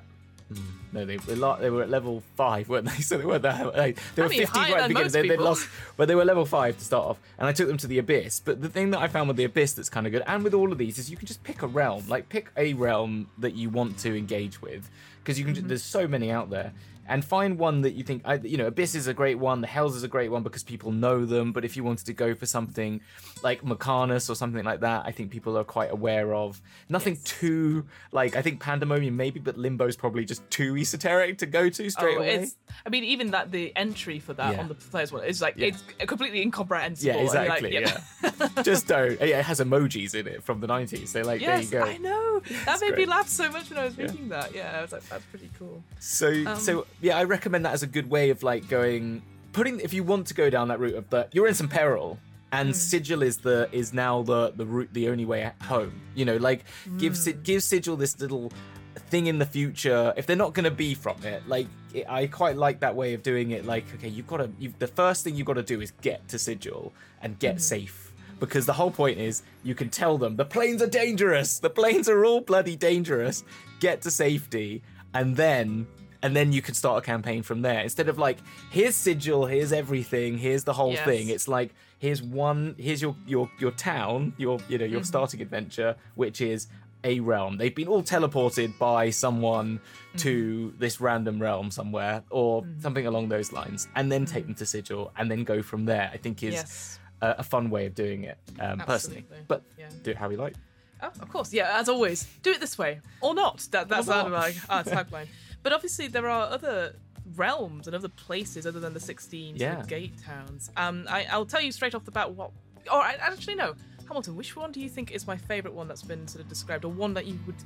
S2: hmm, no, they were they were at level five, weren't they? So they weren't that. Like, they were fifteen right at the beginning. They, they lost, but they were level five to start off, and I took them to the abyss. But the thing that I found with the abyss that's kind of good, and with all of these, is you can just pick a realm, like pick a realm that you want to engage with, because you can.
S1: Mm-hmm.
S2: There's so many out there and find one that you think you know abyss is a great one the hells is a great one because people know them but if you wanted to go for something like Mechanus or something like that i think people are quite aware of nothing
S1: Yes.
S2: too like i think pandemonium maybe but limbo's probably just too esoteric to go to straight
S1: oh,
S2: away
S1: it's. I mean, even that the entry for that
S2: Yeah.
S1: on the players one is like
S2: Yeah.
S1: it's completely incomprehensible.
S2: yeah
S1: you're like,
S2: exactly yeah just don't yeah, it has emojis in it from the 90s so like
S1: Yes,
S2: there you go
S1: I know. That made me laugh so much when I was reading that. Yeah, I was like, that's pretty cool.
S2: So
S1: Um,
S2: so yeah, I recommend that as a good way of like going putting if you want to go down that route of the you're in some peril and hmm. sigil is the is now the the route the only way home. You know, like give Si- hmm. give sigil this little thing in the future. If they're not going to be from it like it, i quite like that way of doing it like okay you've got to you've, the first thing you've got to do is get to sigil and get hmm. safe. Because the whole point is you can tell them the planes are dangerous! The planes are all bloody dangerous! Get to safety. And then and then you can start a campaign from there instead of like here's sigil here's everything here's the whole
S1: Yes.
S2: thing it's like here's one here's your your your town your you know your mm-hmm. starting adventure which is a realm they've been all teleported by someone mm-hmm. to this random realm somewhere or mm-hmm. something along those lines and then take them to sigil and then go from there i think is
S1: Yes.
S2: a, a fun way of doing it um, personally. But
S1: yeah.
S2: do it how you like.
S1: Oh, of course, yeah. As always, do it this way or not. That that's
S2: Or
S1: our
S2: not.
S1: like our tagline. But obviously, there are other realms and other places other than the 16 sort of gate towns. Um, I, I'll tell you straight off the bat what. Or I, actually, no, Hamilton. Which one do you think is my favourite one that's been sort of described, or one that you would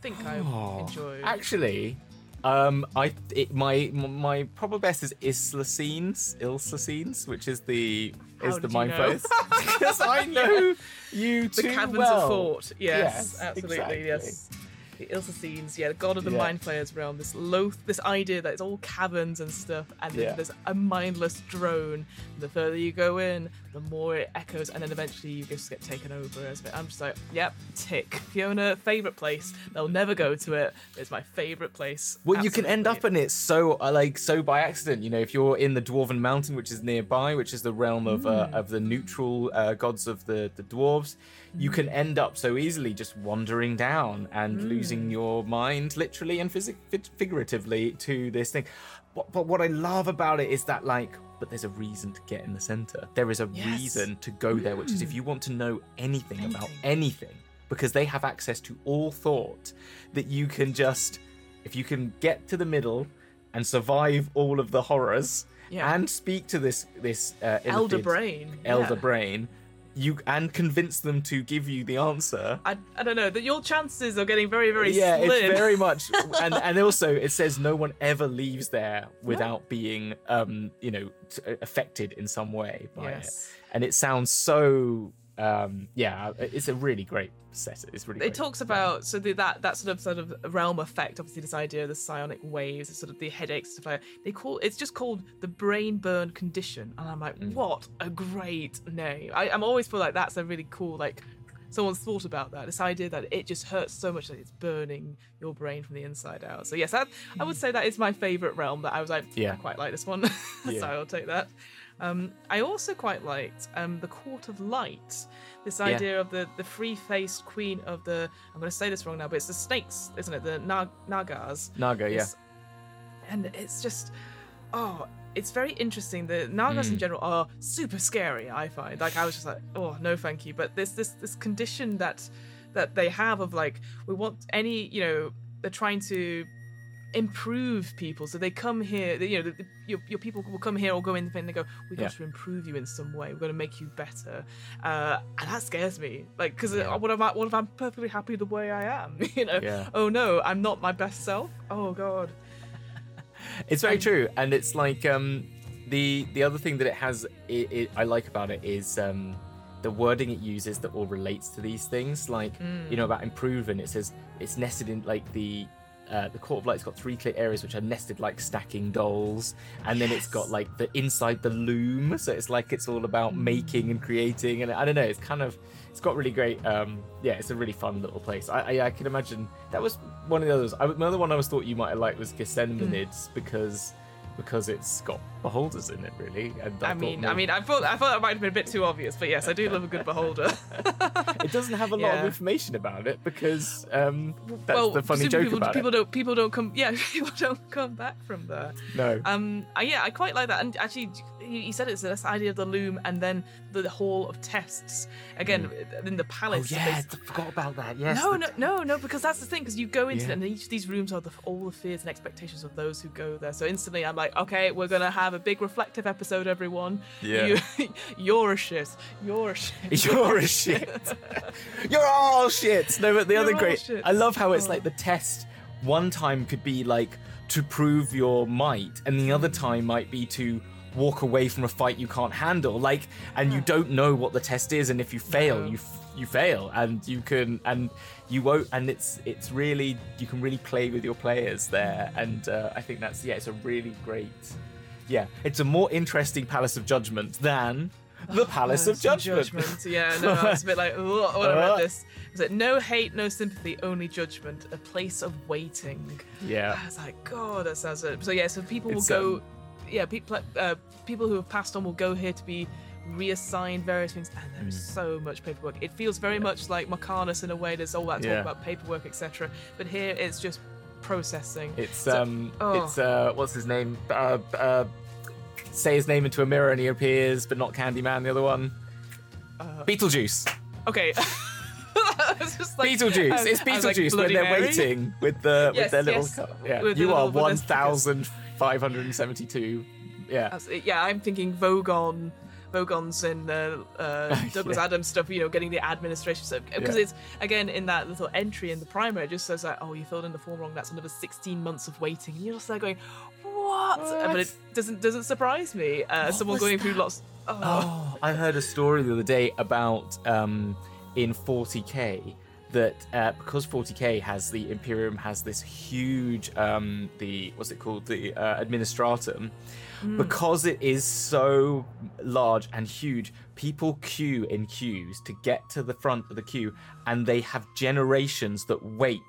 S1: think I
S2: Oh,
S1: enjoyed?
S2: Actually, um, I it, my my probably best is Islacines, Ilslacines, which is the
S1: How
S2: is the
S1: did you
S2: mind
S1: know?
S2: place because I know you too the
S1: caverns
S2: well.
S1: of Fort. Yes,
S2: Yes,
S1: absolutely.
S2: exactly.
S1: Yes. The Ilsa scenes, yeah, the god of the
S2: Yeah.
S1: mind flayers realm. This loath, this idea that it's all caverns and stuff, and then
S2: Yeah.
S1: there's a mindless drone. The further you go in, the more it echoes, and then eventually you just get taken over. As I'm just like, yep, tick. Fiona, favorite place. They'll never go to it. It's my favorite place.
S2: Well, you can end up in it so uh, like so by accident. You know, if you're in the Dwarven Mountain, which is nearby, which is the realm of uh,
S1: Hmm.
S2: of the neutral uh, gods of the the dwarves, you can end up so easily just wandering down and
S1: Hmm.
S2: losing your mind, literally and fit- figuratively, to this thing. But, but what I love about it is that like, but there's a reason to get in the center. There is a
S1: Yes.
S2: Reason to go there, which is if you want to know anything, about
S1: Anything.
S2: anything, because they have access to all thought, that you can just if you can get to the middle and survive all of the horrors
S1: Yeah.
S2: and speak to this this uh,
S1: Elder brain.
S2: elder
S1: yeah.
S2: brain you and convince them to give you the answer
S1: I, I don't know that your chances are getting very very slim.
S2: yeah
S1: slim.
S2: it's very much and and also it says no one ever leaves there without being um you know t- affected in some way by
S1: Yes.
S2: it and it sounds so um yeah it's a really great set. It's really
S1: it
S2: great.
S1: talks about so the, that that sort of sort of realm effect obviously this idea of the psionic waves sort of the headaches stuff like that. they call it's just called the brain burn condition. And i'm like
S2: Mm.
S1: what a great name. I, i'm always feel like that's a really cool like someone's thought about that. This idea that it just hurts so much that it's burning your brain from the inside out. So yes that, i would say that is my favorite realm that i was like
S2: Yeah.
S1: i quite like this one. So i'll take that um, I also quite liked um, the Court of Light. This
S2: Yeah.
S1: idea of the, the free-faced queen of the I'm going to say this wrong now, but it's the snakes, isn't it? The Nag- Nagas.
S2: naga yeah
S1: And it's just, oh, it's very interesting. The Nagas in
S2: Mm.
S1: general are super scary. I find. Like I was just like, oh no, thank you. But there's this this condition that that they have of like we want any you know they're trying to improve people so they come here you know the, the- your, your people will come here or go in and they go we've got
S2: Yeah.
S1: to improve you in some way we're going to make you better uh, and that scares me like because
S2: Yeah.
S1: what if I what if I'm perfectly happy the way I am you know
S2: Yeah.
S1: oh no I'm not my best self oh god
S2: It's very true, and it's like um, the the other thing that it has it, it, I like about it is um, the wording it uses that all relates to these things. Like you know about improving, it says it's nested in like the. Uh, the court of light's got three clear areas which are nested like stacking dolls and then it's got like the inside the loom. So it's like it's all about making and creating and i don't know it's kind of it's got really great um yeah it's a really fun little place. I i, I can imagine that was one of the others I, another one i was thought you might have liked was Gethsemanids because because it's got beholders in it really and
S1: I
S2: thought
S1: mean I mean I thought I thought that might have been a bit too obvious but yes I do love a good beholder
S2: it doesn't have a lot
S1: Yeah.
S2: of information about it because um that's
S1: well
S2: the funny joke
S1: people,
S2: about
S1: people
S2: it
S1: don't people don't come yeah people don't come back from there
S2: no
S1: Um, uh, yeah, I quite like that. And actually, you said it's this idea of the loom and then the hall of tests. Again, in the palace.
S2: oh
S1: palace.
S2: yeah I forgot about that yes
S1: no, no, no, no, because that's the thing. Because you go into
S2: Yeah.
S1: it, and each of these rooms are the, all the fears and expectations of those who go there. So instantly, I'm like, okay, we're gonna have a big reflective episode, everyone.
S2: Yeah.
S1: You, you're a shit. You're a shit.
S2: You're a shit. You're all shit. No, but the
S1: You're
S2: other great. I love how it's
S1: Oh.
S2: like the test. One time could be like to prove your might, and the other time might be to walk away from a fight you can't handle. Like, and you don't know what the test is, and if you fail,
S1: No.
S2: you f- you fail, and you can and you won't. And it's it's really you can really play with your players there, and uh, I think that's yeah, it's a really great. Yeah, it's a more interesting Palace of Judgment than the Palace of
S1: Some
S2: Judgment.
S1: Yeah, no, no, it's a bit like when I read this. Is it no hate, no sympathy, only judgment, a place of waiting.
S2: Yeah.
S1: I was like, God, that sounds it. So yeah, so people will
S2: It's,
S1: go.
S2: um,
S1: yeah, people uh, people who have passed on will go here to be reassigned various things, and there's
S2: Mm.
S1: so much paperwork. It feels very much like Mechanus in a way. There's all that talk
S2: Yeah.
S1: about paperwork, etc. But here it's just processing.
S2: It's
S1: So-
S2: um,
S1: oh.
S2: it's uh, what's his name? Uh, uh, say his name into a mirror and he appears, but not Candyman. The other one. Beetlejuice.
S1: Okay. It's just like-
S2: Beetlejuice.
S1: Was-
S2: it's
S1: was like,
S2: Beetlejuice when they're
S1: Mary?
S2: waiting with the
S1: Yes,
S2: with their little.
S1: yes.
S2: Yeah,
S1: With
S2: you are
S1: little- with the stickers.
S2: thousand five hundred and seventy-two. Yeah.
S1: Yeah, I'm thinking Vogon, Vogons and uh, uh, Douglas
S2: Yeah.
S1: Adams stuff. You know, getting the administration stuff because
S2: Yeah.
S1: it's again in that little entry in the primer. It just says like, oh, you filled in the form wrong. That's another 16 months of waiting. And you're just there going, what? Uh, But it doesn't doesn't surprise me. Uh, someone going through lots. Oh,
S2: Oh, I heard a story the other day about um, in 40k that uh, because 40k has the Imperium has this huge um, the what's it called the uh, Administratum because it is so large and huge. People queue in queues to get to the front of the queue, and they have generations that wait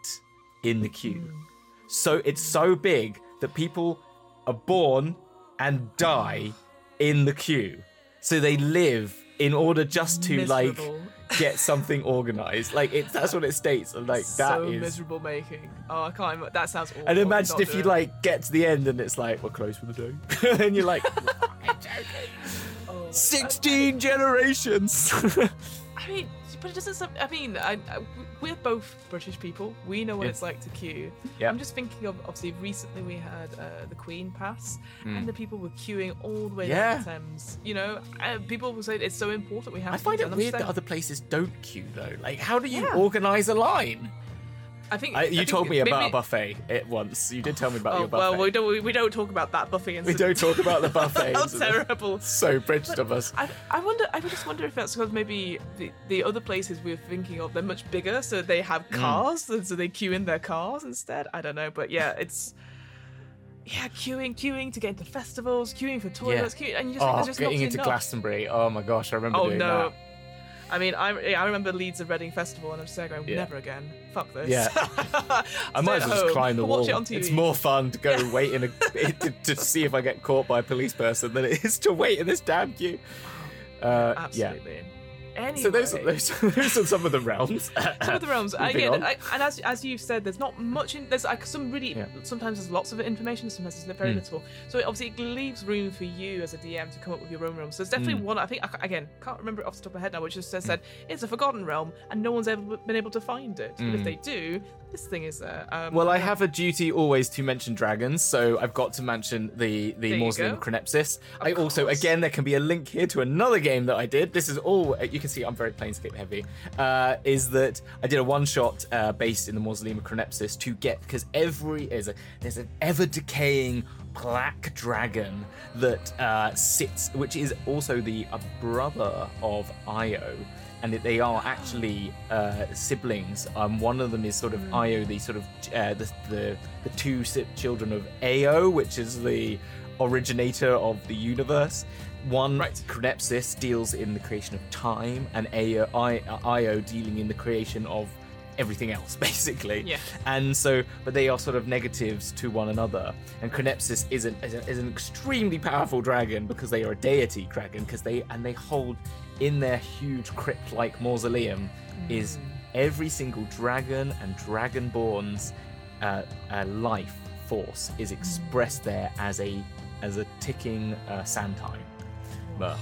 S2: in the queue. So it's so big that people are born and die in the queue. So they live in order just to
S1: Miserable.
S2: like get something organized. Like it that's what it states. And like that
S1: so
S2: is
S1: miserable making. Oh, I can't. That sounds awful.
S2: and imagine if you like get to the end and it's like we're close for the day. and you're like
S1: Oh,
S2: 16 generations.
S1: I mean, but it doesn't. I mean, I, I, we're both British people. We know what
S2: Yeah.
S1: it's like to queue.
S2: Yeah.
S1: I'm just thinking of obviously recently we had uh, the Queen Pass,
S2: Mm.
S1: and the people were queuing all the way
S2: Yeah.
S1: down the Thames. You know, and people will say it's so important we have.
S2: I
S1: to
S2: find it
S1: I'm
S2: weird that other places don't queue though. Like how do you
S1: Yeah.
S2: organize a line?
S1: I think
S2: I,
S1: I
S2: you
S1: think
S2: told me about
S1: maybe-
S2: a buffet it once. You did tell me about
S1: Oh
S2: your buffet.
S1: well, we don't we, we don't talk about that buffet
S2: We don't talk about the buffet.
S1: How terrible.
S2: So British of us.
S1: I, I wonder. I just wonder if that's because maybe the, the other places we're thinking of they're much bigger, so they have
S2: Mm.
S1: cars, and so they queue in their cars instead. I don't know, but yeah, it's yeah, queuing, queuing to get into festivals, queuing for toilets, queuing, and you just
S2: Oh,
S1: just
S2: getting into
S1: enough.
S2: Glastonbury. Oh my gosh, I remember
S1: Oh
S2: doing
S1: no.
S2: that.
S1: I mean, I, I remember Leeds and Reading Festival, and I'm just there going,
S2: Yeah.
S1: never again. Fuck this.
S2: Yeah. I might as well just climb the wall.
S1: Watch it on TV.
S2: It's more fun to go wait in a to, to see if I get caught by a police person than it is to wait in this damn queue. Uh, yeah.
S1: Anyway.
S2: So those are, those, those are some of the realms.
S1: some of the realms
S2: Moving
S1: again. I, and as as you've said there's not much in there's like some really
S2: Yeah.
S1: sometimes there's lots of information sometimes there's very
S2: Mm.
S1: little so obviously it leaves room for you as a dm to come up with your own realms so there's definitely
S2: Mm.
S1: one i think I, again can't remember it off the top of my head now which just says said it's a forgotten realm and no one's ever been able to find it but if
S2: Mm.
S1: they do this thing is there um,
S2: Well, I
S1: yeah.
S2: have a duty always to mention dragons, so I've got to mention the the Mausoleum. Chronepsis. I also, again, there can be a link here to another game that I did. This is all you can see. I'm very Planescape heavy. Uh, is that I did a one shot uh, based in the Mausoleum of Chronepsis to get because every is a there's an ever decaying black dragon that uh, sits, which is also the uh, brother of Io. And that they are actually uh, siblings. Um, one of them is sort of Io, the sort of uh, the, the the two children of Ao, which is the originator of the universe. One
S1: Right.
S2: Chronepsis deals in the creation of time, and Ao, Io dealing in the creation of everything else, basically.
S1: Yeah.
S2: And so, but they are sort of negatives to one another. And Chronepsis is an, is, a, is an extremely powerful dragon because they are a deity dragon, because they and they hold in their huge crypt-like mausoleum is every single dragon and dragonborn's uh, uh, life force is expressed there as a as a ticking uh, sand time. But-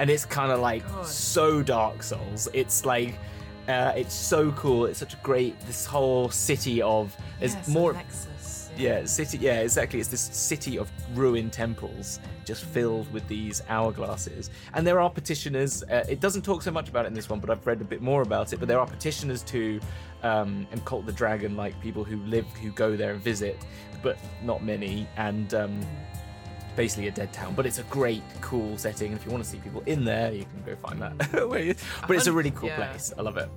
S2: and it's kind of like
S1: God.
S2: so Dark Souls. It's like uh, it's so cool. It's such a great this whole city of there's
S1: Yes,
S2: more yeah city yeah exactly. It's this city of ruined temples just filled with these hourglasses. And there are petitioners. Uh, it doesn't talk so much about it in this one, but I've read a bit more about it. But there are petitioners to um, and Cult the Dragon, like people who live who go there and visit, but not many. And um, basically a dead town, but it's a great, cool setting. And if you want to see people in there, you can go find that. But it's a really cool
S1: Yeah.
S2: place. I love it.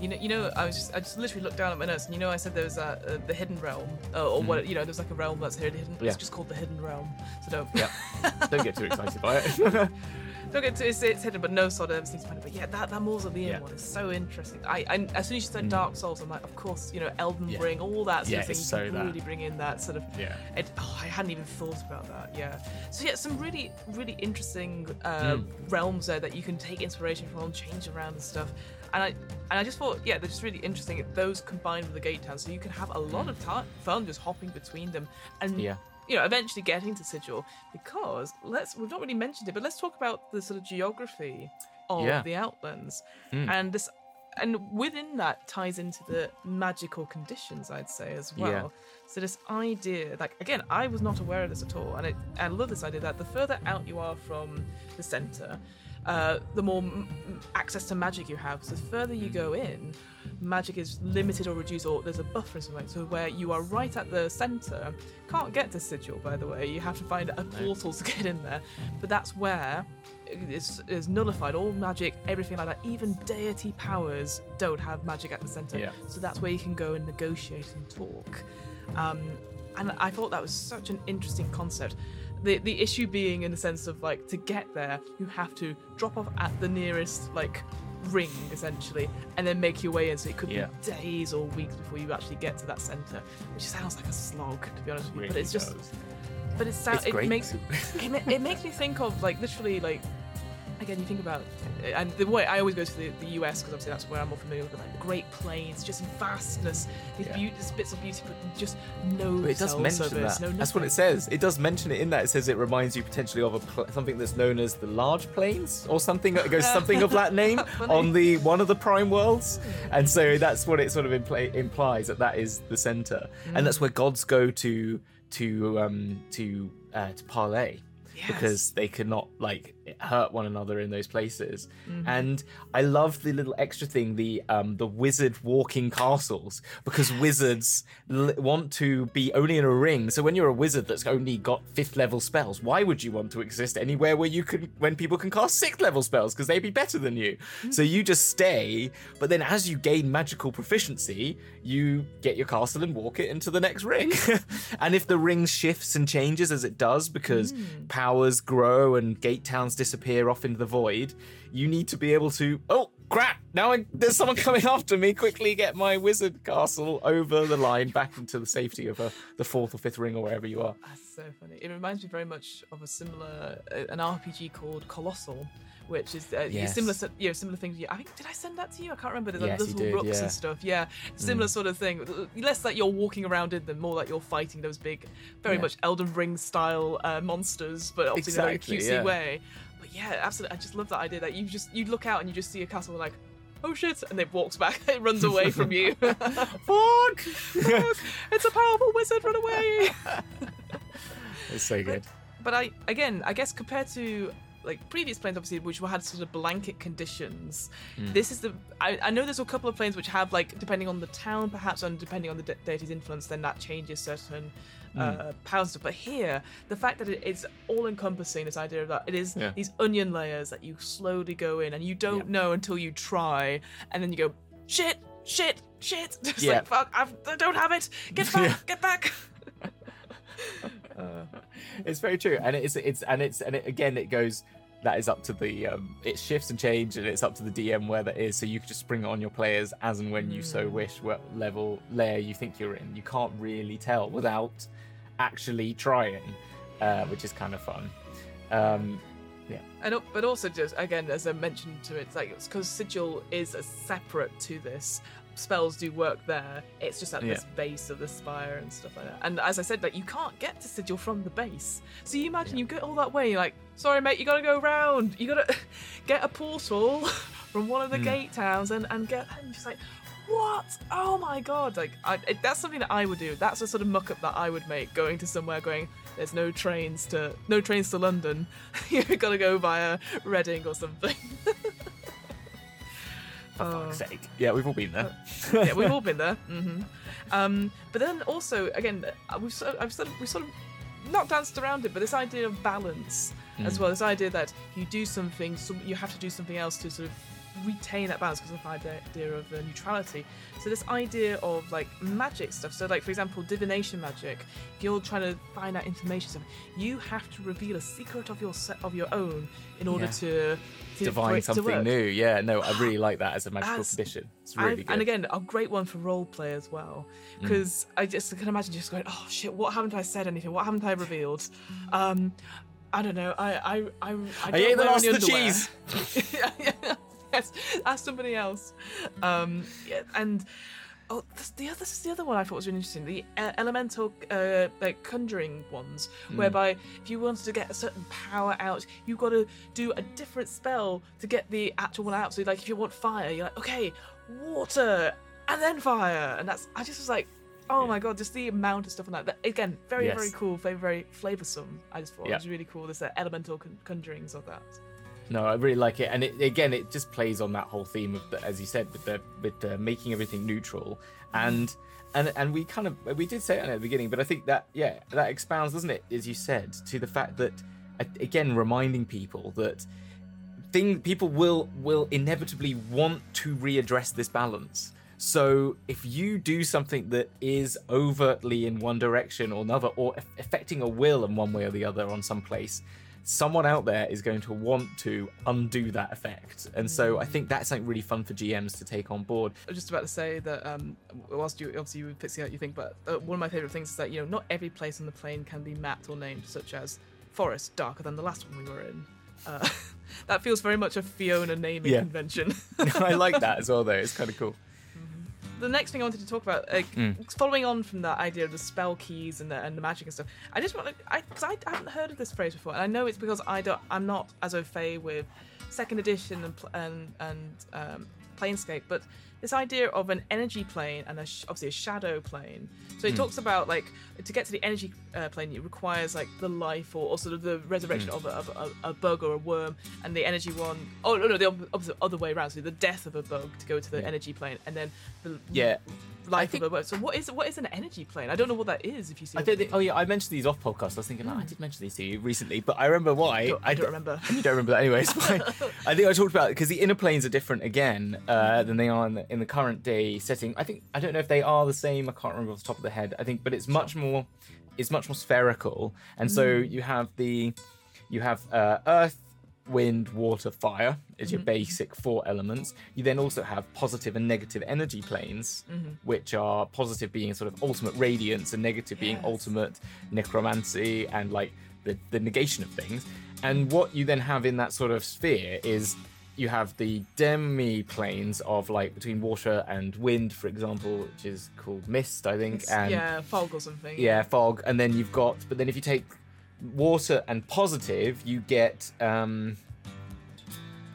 S1: You know, you know, I was just, I just literally looked down at my notes, and you know, I said there was uh, uh, the hidden realm, uh, or what, you know, there's like a realm that's hidden.
S2: Mm. Yeah.
S1: It's just called the hidden realm. So don't,
S2: Yeah. Don't get too excited by it.
S1: don't get too. It's, it's hidden, but no sort of seems to find it. But yeah, that that mausoleum
S2: Yeah.
S1: one is so interesting. I, I as soon as you said Dark Souls, I'm like, of course, you know, Elden
S2: Yeah.
S1: Ring, all that sort of thing.
S2: it's
S1: you
S2: so
S1: can
S2: that.
S1: really bring in that sort of.
S2: yeah.
S1: It, oh, I hadn't even thought about that. Yeah. So yeah, some really, really interesting uh,
S2: Mm.
S1: realms there that you can take inspiration from, change around and stuff. And I and I just thought, yeah, they're just really interesting. Those combined with the gate town, so you can have a lot of time, fun just hopping between them, and
S2: Mm. Yeah.
S1: you know, eventually getting to Sigil. Because let's we've not really mentioned it, but let's talk about the sort of geography of
S2: Yeah.
S1: the Outlands,
S2: Mm.
S1: and this, and within that ties into the magical conditions, I'd say as well.
S2: Yeah.
S1: So this idea, like again, I was not aware of this at all, and it, I love this idea that the further out you are from the center, uh, the more m- m- access to magic you have. So the further you go in, magic is limited or reduced, or there's a buffer in some way. So where you are right at the center, can't get to Sigil, by the way. You have to find a portal to get in there. But that's where it's, it's nullified. All magic, everything like that, even deity powers don't have magic at the center.
S2: Yeah.
S1: So that's where you can go and negotiate and talk. Um, and I thought that was such an interesting concept. The the issue being in the sense of like to get there, you have to drop off at the nearest like ring essentially, and then make your way in. So it could
S2: Yeah.
S1: be days or weeks before you actually get to that center, which sounds like a slog to be honest with you. but
S2: Really
S1: it's just
S2: does.
S1: but it sounds
S2: It's
S1: it makes it, it makes me think of like literally like again you think about and the way I always go to the, the US because obviously that's where I'm more familiar with like the Great Plains just vastness these,
S2: Yeah.
S1: these bits of beauty but just no
S2: But it does mention
S1: service,
S2: that.
S1: no
S2: That's what it says. It does mention it in that. It says it reminds you potentially of a pl- something that's known as the large plains or something. It goes something of that name on the one of the prime worlds, and so that's what it sort of impl- implies that that is the center, and
S1: Mm.
S2: that's where gods go to to um to uh, to parlay. Because they could not like hurt one another in those places,
S1: Mm-hmm.
S2: and I love the little extra thing, the um the wizard walking castles, because wizards l- want to be only in a ring. So when you're a wizard that's only got fifth level spells, why would you want to exist anywhere where you can when people can cast sixth level spells because they'd be better than you? So you just stay, but then as you gain magical proficiency, you get your castle and walk it into the next ring. and if the ring shifts and changes as it does because powers grow and gate towns disappear off into the void, you need to be able to oh crap now I, there's someone coming after me quickly get my wizard castle over the line back into the safety of a, the fourth or fifth ring or wherever you are
S1: That's so funny. It reminds me very much of a similar uh, an RPG called Colossal, which is uh,
S2: Yes.
S1: similar you know similar things. I think did I send that to you? I can't remember. There's like
S2: Yes,
S1: little
S2: did,
S1: rooks
S2: yeah. Mm.
S1: and stuff. Yeah, similar sort of thing. Less that you're walking around in them, more that you're fighting those big, very
S2: Yeah.
S1: much Elden Ring style uh, monsters, but obviously in a very
S2: Exactly,
S1: cutesy
S2: yeah.
S1: way. But yeah, absolutely. I just love that idea that you just you look out and you just see a castle and like. Oh shit! And it walks back. It runs away from you.
S2: fuck
S1: Look, it's a powerful wizard. Run away!
S2: it's so good
S1: But I again, I guess compared to like previous planes, obviously, which had sort of blanket conditions,
S2: Hmm.
S1: this is the. I, I know there's a couple of planes which have like depending on the town, perhaps, and depending on the de- deity's influence, then that changes certain.
S2: Hmm.
S1: Uh, powers stuff. But here, the fact that it is all encompassing, this idea of that it is
S2: Yeah.
S1: these onion layers that you slowly go in and you don't know until you try, and then you go, shit, shit, shit. Just
S2: Yeah.
S1: like, fuck, I've, I don't have it. Get back,
S2: Yeah.
S1: get back. uh,
S2: it's very true and it's it's and it's and it, again it goes that is up to the um it shifts and change and it's up to the dm where that is so you can just bring it on your players as and when you so wish what level layer you think you're in you can't really tell without actually trying uh which is kind of fun um
S1: yeah. And but also just again, as I mentioned to it, it's like because sigil is a separate to this. Spells do work there. It's just at
S2: Yeah.
S1: this base of the spire and stuff like that. And as I said, like you can't get to sigil from the base. So you imagine
S2: Yeah.
S1: you get all that way. You're like, sorry mate, you gotta go round. You gotta get a portal from one of the
S2: Mm.
S1: gate towns and and get. And just like, what? Oh my god! Like I, it, that's something that I would do. That's the sort of muck up that I would make. Going to somewhere, going. There's no trains to no trains to London. You've gotta go via Reading or something.
S2: for
S1: Oh.
S2: fuck's sake yeah we've all been there
S1: yeah, we've all been there. hmm Um, but then also, again, uh, we've sort of, I've sort of, we sort of not danced around it, but this idea of balance as
S2: Mm.
S1: well. This idea that you do something, some, you have to do something else to sort of retain that balance because of the idea of uh, neutrality. So this idea of like magic stuff. So like for example, divination magic. If you're trying to find out information, stuff, you have to reveal a secret of your se- of your own in order
S2: Yeah.
S1: to, to
S2: divine something new yeah no i really like that as a magical condition it's really
S1: and,
S2: good
S1: and again, a great one for role play as well,
S2: Mm.
S1: because I just can imagine just going, "Oh shit, what haven't I said anything? What haven't I revealed?" Um, I don't know. I I I, I,
S2: I ate the last of the cheese.
S1: yeah, yeah. Yes, ask somebody else. Um, yeah, and Oh, this, the other this is the other one I thought was really interesting. The uh, elemental uh, like conjuring ones,
S2: Hmm.
S1: whereby if you wanted to get a certain power out, you've got to do a different spell to get the actual one out. So like if you want fire, you're like okay, water and then fire, and that's I just was like. Oh my god! Just the amount of stuff on that. that again, very
S2: Yes.
S1: very cool, very very flavoursome. I just thought
S2: Yeah.
S1: it was really cool. There's the elemental con- conjurings of that.
S2: No, I really like it, and it, again, it just plays on that whole theme of, the, as you said, with the with the making everything neutral, and and and we kind of we did say it at the beginning, but I think that yeah, that expounds, doesn't it, as you said, to the fact that again, reminding people that thing people will will inevitably want to readdress this balance. So if you do something that is overtly in one direction or another, or affecting a will in one way or the other on some place, someone out there is going to want to undo that effect. And so I think that's something really fun for GMs to take on board.
S1: I was just about to say that um, whilst you obviously you were fixing out you think, but uh, one of my favorite things is that you know not every place on the plane can be mapped or named, such as forest darker than the last one we were in. Uh, that feels very much a Fiona naming
S2: Yeah.
S1: convention.
S2: I like that as well, though. It's kind of cool.
S1: The next thing I wanted to talk about, like,
S2: Mm.
S1: following on from that idea of the spell keys and the, and the magic and stuff, I just want to, I, cause I haven't heard of this phrase before, and I know it's because I don't, I'm not as au fait with second edition and and and um, Planescape, but this idea of an energy plane and a sh- obviously a shadow plane. So it
S2: Hmm.
S1: talks about like to get to the energy uh, plane, it requires like the life or, or sort of the resurrection
S2: Hmm.
S1: of, a, of a, a bug or a worm, and the energy one oh no, no, the opposite other way around. So the death of a bug to go to the
S2: Yeah.
S1: energy plane, and then the
S2: Yeah.
S1: Life
S2: think-
S1: of a worm. So what is what is an energy plane? I don't know what that is. If you see,
S2: I don't think. Oh yeah, I mentioned these off podcast. I was thinking, oh, I did mention these to you recently, but I remember why.
S1: don't, I don't remember.
S2: You don't remember that anyway. It's fine. I think I talked about it because the inner planes are different again uh, than they are in the, in the current day setting. I think I don't know if they are the same. I can't remember off the top of the head. I think, but it's much more. It's much more spherical, and so you have the, you have uh, Earth, wind, water, fire is your mm-hmm. basic four elements. You then also have positive and negative energy planes, mm-hmm. which are positive being sort of ultimate radiance and negative being
S1: Yes.
S2: ultimate necromancy and like the, the negation of things. And what you then have in that sort of sphere is you have the demi planes of like between water and wind, for example, which is called mist, I think.
S1: It's-
S2: and
S1: yeah, fog or something.
S2: yeah, fog, and then you've got. But then if you take water and positive, you get um,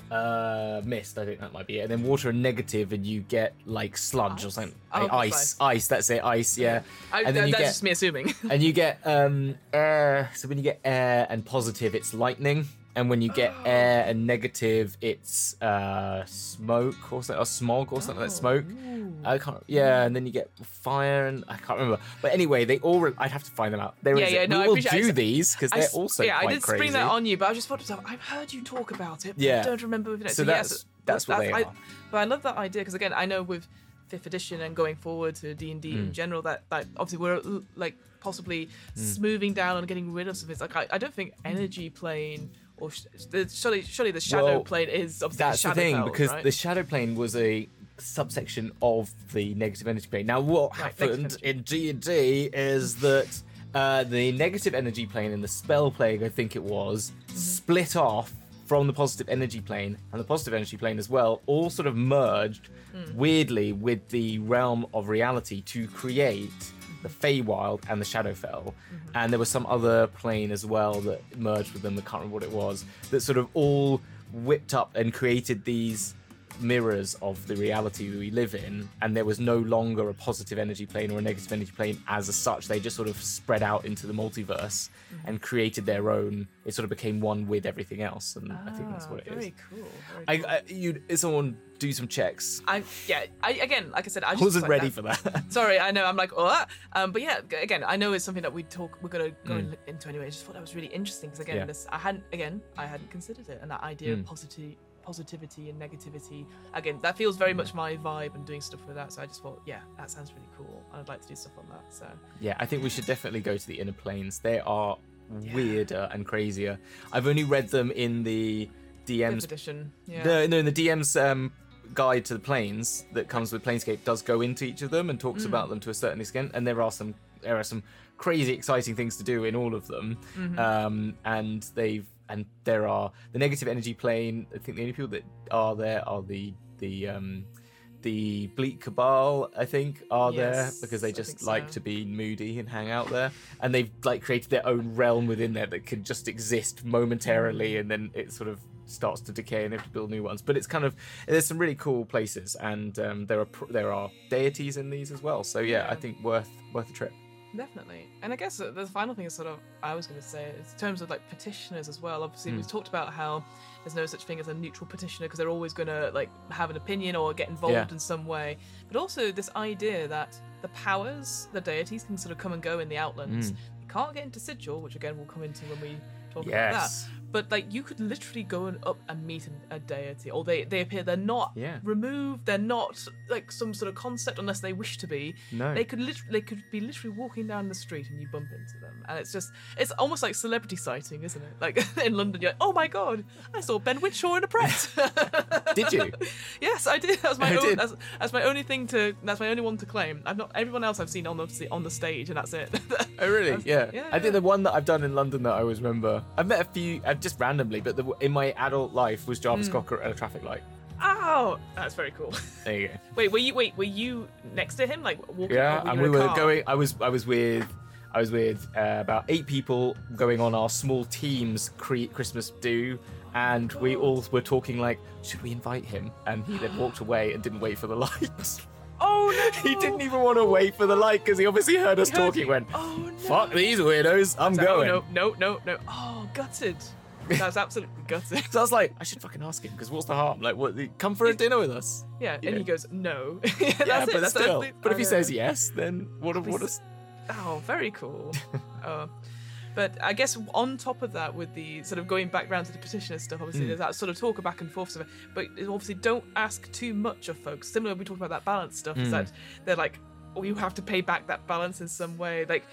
S2: uh, mist. I think that might be it. And then water and negative, and you get like sludge or something.
S1: Oh,
S2: ice,
S1: ice.
S2: ice. That's it. Ice. Yeah.
S1: I,
S2: and then
S1: that-
S2: you
S1: that's
S2: get
S1: just me assuming.
S2: and you get um air. So when you get air and positive, it's lightning. And when you get
S1: Oh.
S2: air and negative, it's uh smoke or something, or smog or something like smoke.
S1: Ooh.
S2: I can't. Yeah, and then you get fire, and I can't remember. But anyway, they all. Re- I'd have to find them out. There
S1: Yeah,
S2: is
S1: yeah,
S2: it.
S1: no, I
S2: will do
S1: I-
S2: these because they're also
S1: yeah, I did
S2: crazy.
S1: spring that on you, but I just thought to myself, I've heard you talk about it. But
S2: Yeah.
S1: I don't remember. If it,
S2: So
S1: yes,
S2: that's- that's what they
S1: I,
S2: are.
S1: But I love that idea because again, I know with fifth edition and going forward to D and D
S2: Mm.
S1: in general, that that obviously we're like possibly
S2: Mm.
S1: smoothing down and getting rid of some things. Like I, I don't think energy plane or sh- the, surely surely the shadow
S2: Well,
S1: plane is obviously
S2: That's the
S1: shadow
S2: thing because
S1: right?
S2: the shadow plane was a subsection of the negative energy plane. Now, what
S1: Right,
S2: happened in D and D is that uh, the negative energy plane and the spell plague, I think it was,
S1: Mm-hmm.
S2: split off from the positive energy plane and the positive energy plane as well, all sort of merged
S1: Mm.
S2: weirdly with the realm of reality to create the Feywild and the Shadowfell.
S1: Mm-hmm.
S2: And there was some other plane as well that merged with them, I can't remember what it was, that sort of all whipped up and created these mirrors of the reality we live in and there was no longer a positive energy plane or a negative energy plane as such they just sort of spread out into the multiverse
S1: Mm-hmm.
S2: and created their own it sort of became one with everything else and i think that's
S1: Ah,
S2: what it is
S1: very cool. Very cool.
S2: I, I you someone do some checks
S1: I yeah. I again, like I said, I just
S2: wasn't
S1: like
S2: ready for that
S1: Sorry, I know I'm like, oh, um, but yeah, again, I know it's something that we talk, we're gonna go
S2: Mm.
S1: into anyway. I just thought that was really interesting because again,
S2: Yeah.
S1: this I hadn't, again, I hadn't considered it, and that idea
S2: Mm.
S1: of positivity, positivity and negativity, again, that feels very much my vibe and doing stuff with that. So I just thought, yeah, that sounds really cool, and I'd like to do stuff on that. So
S2: Yeah, I think we should definitely go to the inner planes. They are weirder and crazier. I've only read them in the DM's.
S1: edition, yeah,
S2: No, no, in the DM's um, guide to the planes that comes with Planescape does go into each of them and talks about them to a certain extent. And there are some there are some crazy exciting things to do in all of them. Um, and they've and there are the negative energy plane. I think the only people that are there are the the um, the Bleak Cabal, I think, are there because they just like
S1: so.
S2: to be moody and hang out there, and they've like created their own realm within there that can just exist momentarily, and then it sort of starts to decay and they have to build new ones. But it's kind of there's some really cool places, and um, there are there are deities in these as well. So yeah, I think worth worth a trip.
S1: Definitely. And I guess the final thing is sort of, I was going to say, is in terms of like petitioners as well. Obviously,
S2: Hmm.
S1: we've talked about how there's no such thing as a neutral petitioner because they're always going to like have an opinion or get involved
S2: Yeah.
S1: in some way. But also this idea that the powers, the deities can sort of come and go in the Outlands.
S2: Mm.
S1: You can't get into Sigil, which again we'll come into when we talk about that. But like you could literally go and up and meet an- a deity, or they they appear they're not
S2: Yeah.
S1: removed, they're not like some sort of concept unless they wish to be.
S2: No.
S1: They could literally they could be literally walking down the street and you bump into them, and it's just it's almost like celebrity sighting, isn't it? Like in London, you're like, oh my god, I saw Ben Whishaw in a Pret.
S2: Did you?
S1: yes, I did. That was my
S2: I
S1: own. That's, that's my only thing to. That's my only one to claim. I've not everyone else I've seen on the on the stage, and that's it.
S2: Oh really? Yeah.
S1: yeah,
S2: I think the one that I've done in London that I always remember. I've met a few, uh, just randomly, but the, in my adult life was Jarvis
S1: Hmm.
S2: Cocker at a traffic light.
S1: oh, that's very cool.
S2: There you go.
S1: Wait, were you wait were you next to him, like walking?
S2: Yeah, and we were
S1: car?
S2: going. I was I was with I was with uh, about eight people going on our small teams cre- Christmas do, and we all were talking like, should we invite him? And he then walked away and didn't wait for the lights.
S1: Oh no!
S2: he didn't even want to wait for the light because he obviously heard us
S1: He heard
S2: talking.
S1: you.
S2: Went,
S1: Oh no!
S2: fuck these weirdos, I'm
S1: So-
S2: going.
S1: Oh, no, no, no, no. Oh, gutted. That's absolutely gutted.
S2: So I was like, I should fucking ask him because what's the harm? Like, what? Come for a dinner with us?
S1: Yeah,
S2: Yeah.
S1: and he goes, no. yeah,
S2: yeah, but
S1: it.
S2: Still. But if he says yes, then what? A, what? A,
S1: Oh, very cool. oh. But I guess on top of that, with the sort of going back round to the petitioner stuff, obviously
S2: Mm.
S1: there's that sort of talk of back and forth stuff. But obviously, don't ask too much of folks. Similar, we talked about that balance stuff. Is
S2: Mm.
S1: that they're like, oh, you have to pay back that balance in some way. Like,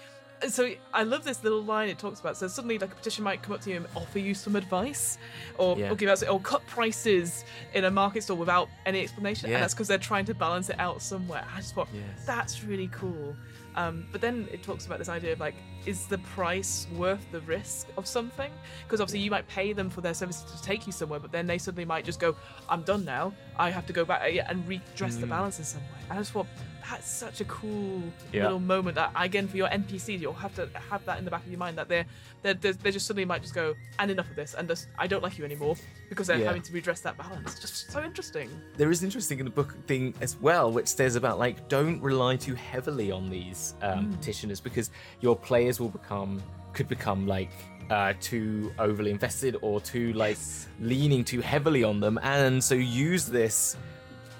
S1: so I love this little line it talks about. So suddenly, like a petition might come up to you and offer you some advice, or
S2: Yeah.
S1: or give out, or cut prices in a market store without any explanation,
S2: Yeah.
S1: and that's because they're trying to balance it out somewhere. I just thought
S2: Yes.
S1: that's really cool. Um, but then it talks about this idea of like, is the price worth the risk of something? Because obviously you might pay them for their services to take you somewhere, but then they suddenly might just go, "I'm done now. I have to go back and redress the
S2: Mm.
S1: balance in some way." And I just thought that's such a cool
S2: Yeah.
S1: little moment. That again for your NPCs, you'll have to have that in the back of your mind that they're they're, they're, just suddenly might just go, "And enough of this," and just, I don't like you anymore because they're
S2: Yeah.
S1: having to redress that balance. Just so interesting.
S2: there is interesting in the book thing as well, which says about like don't rely too heavily on these um,
S1: Mm.
S2: petitioners because your players will become could become like uh, too overly invested or too like
S1: Yes.
S2: leaning too heavily on them, and so use this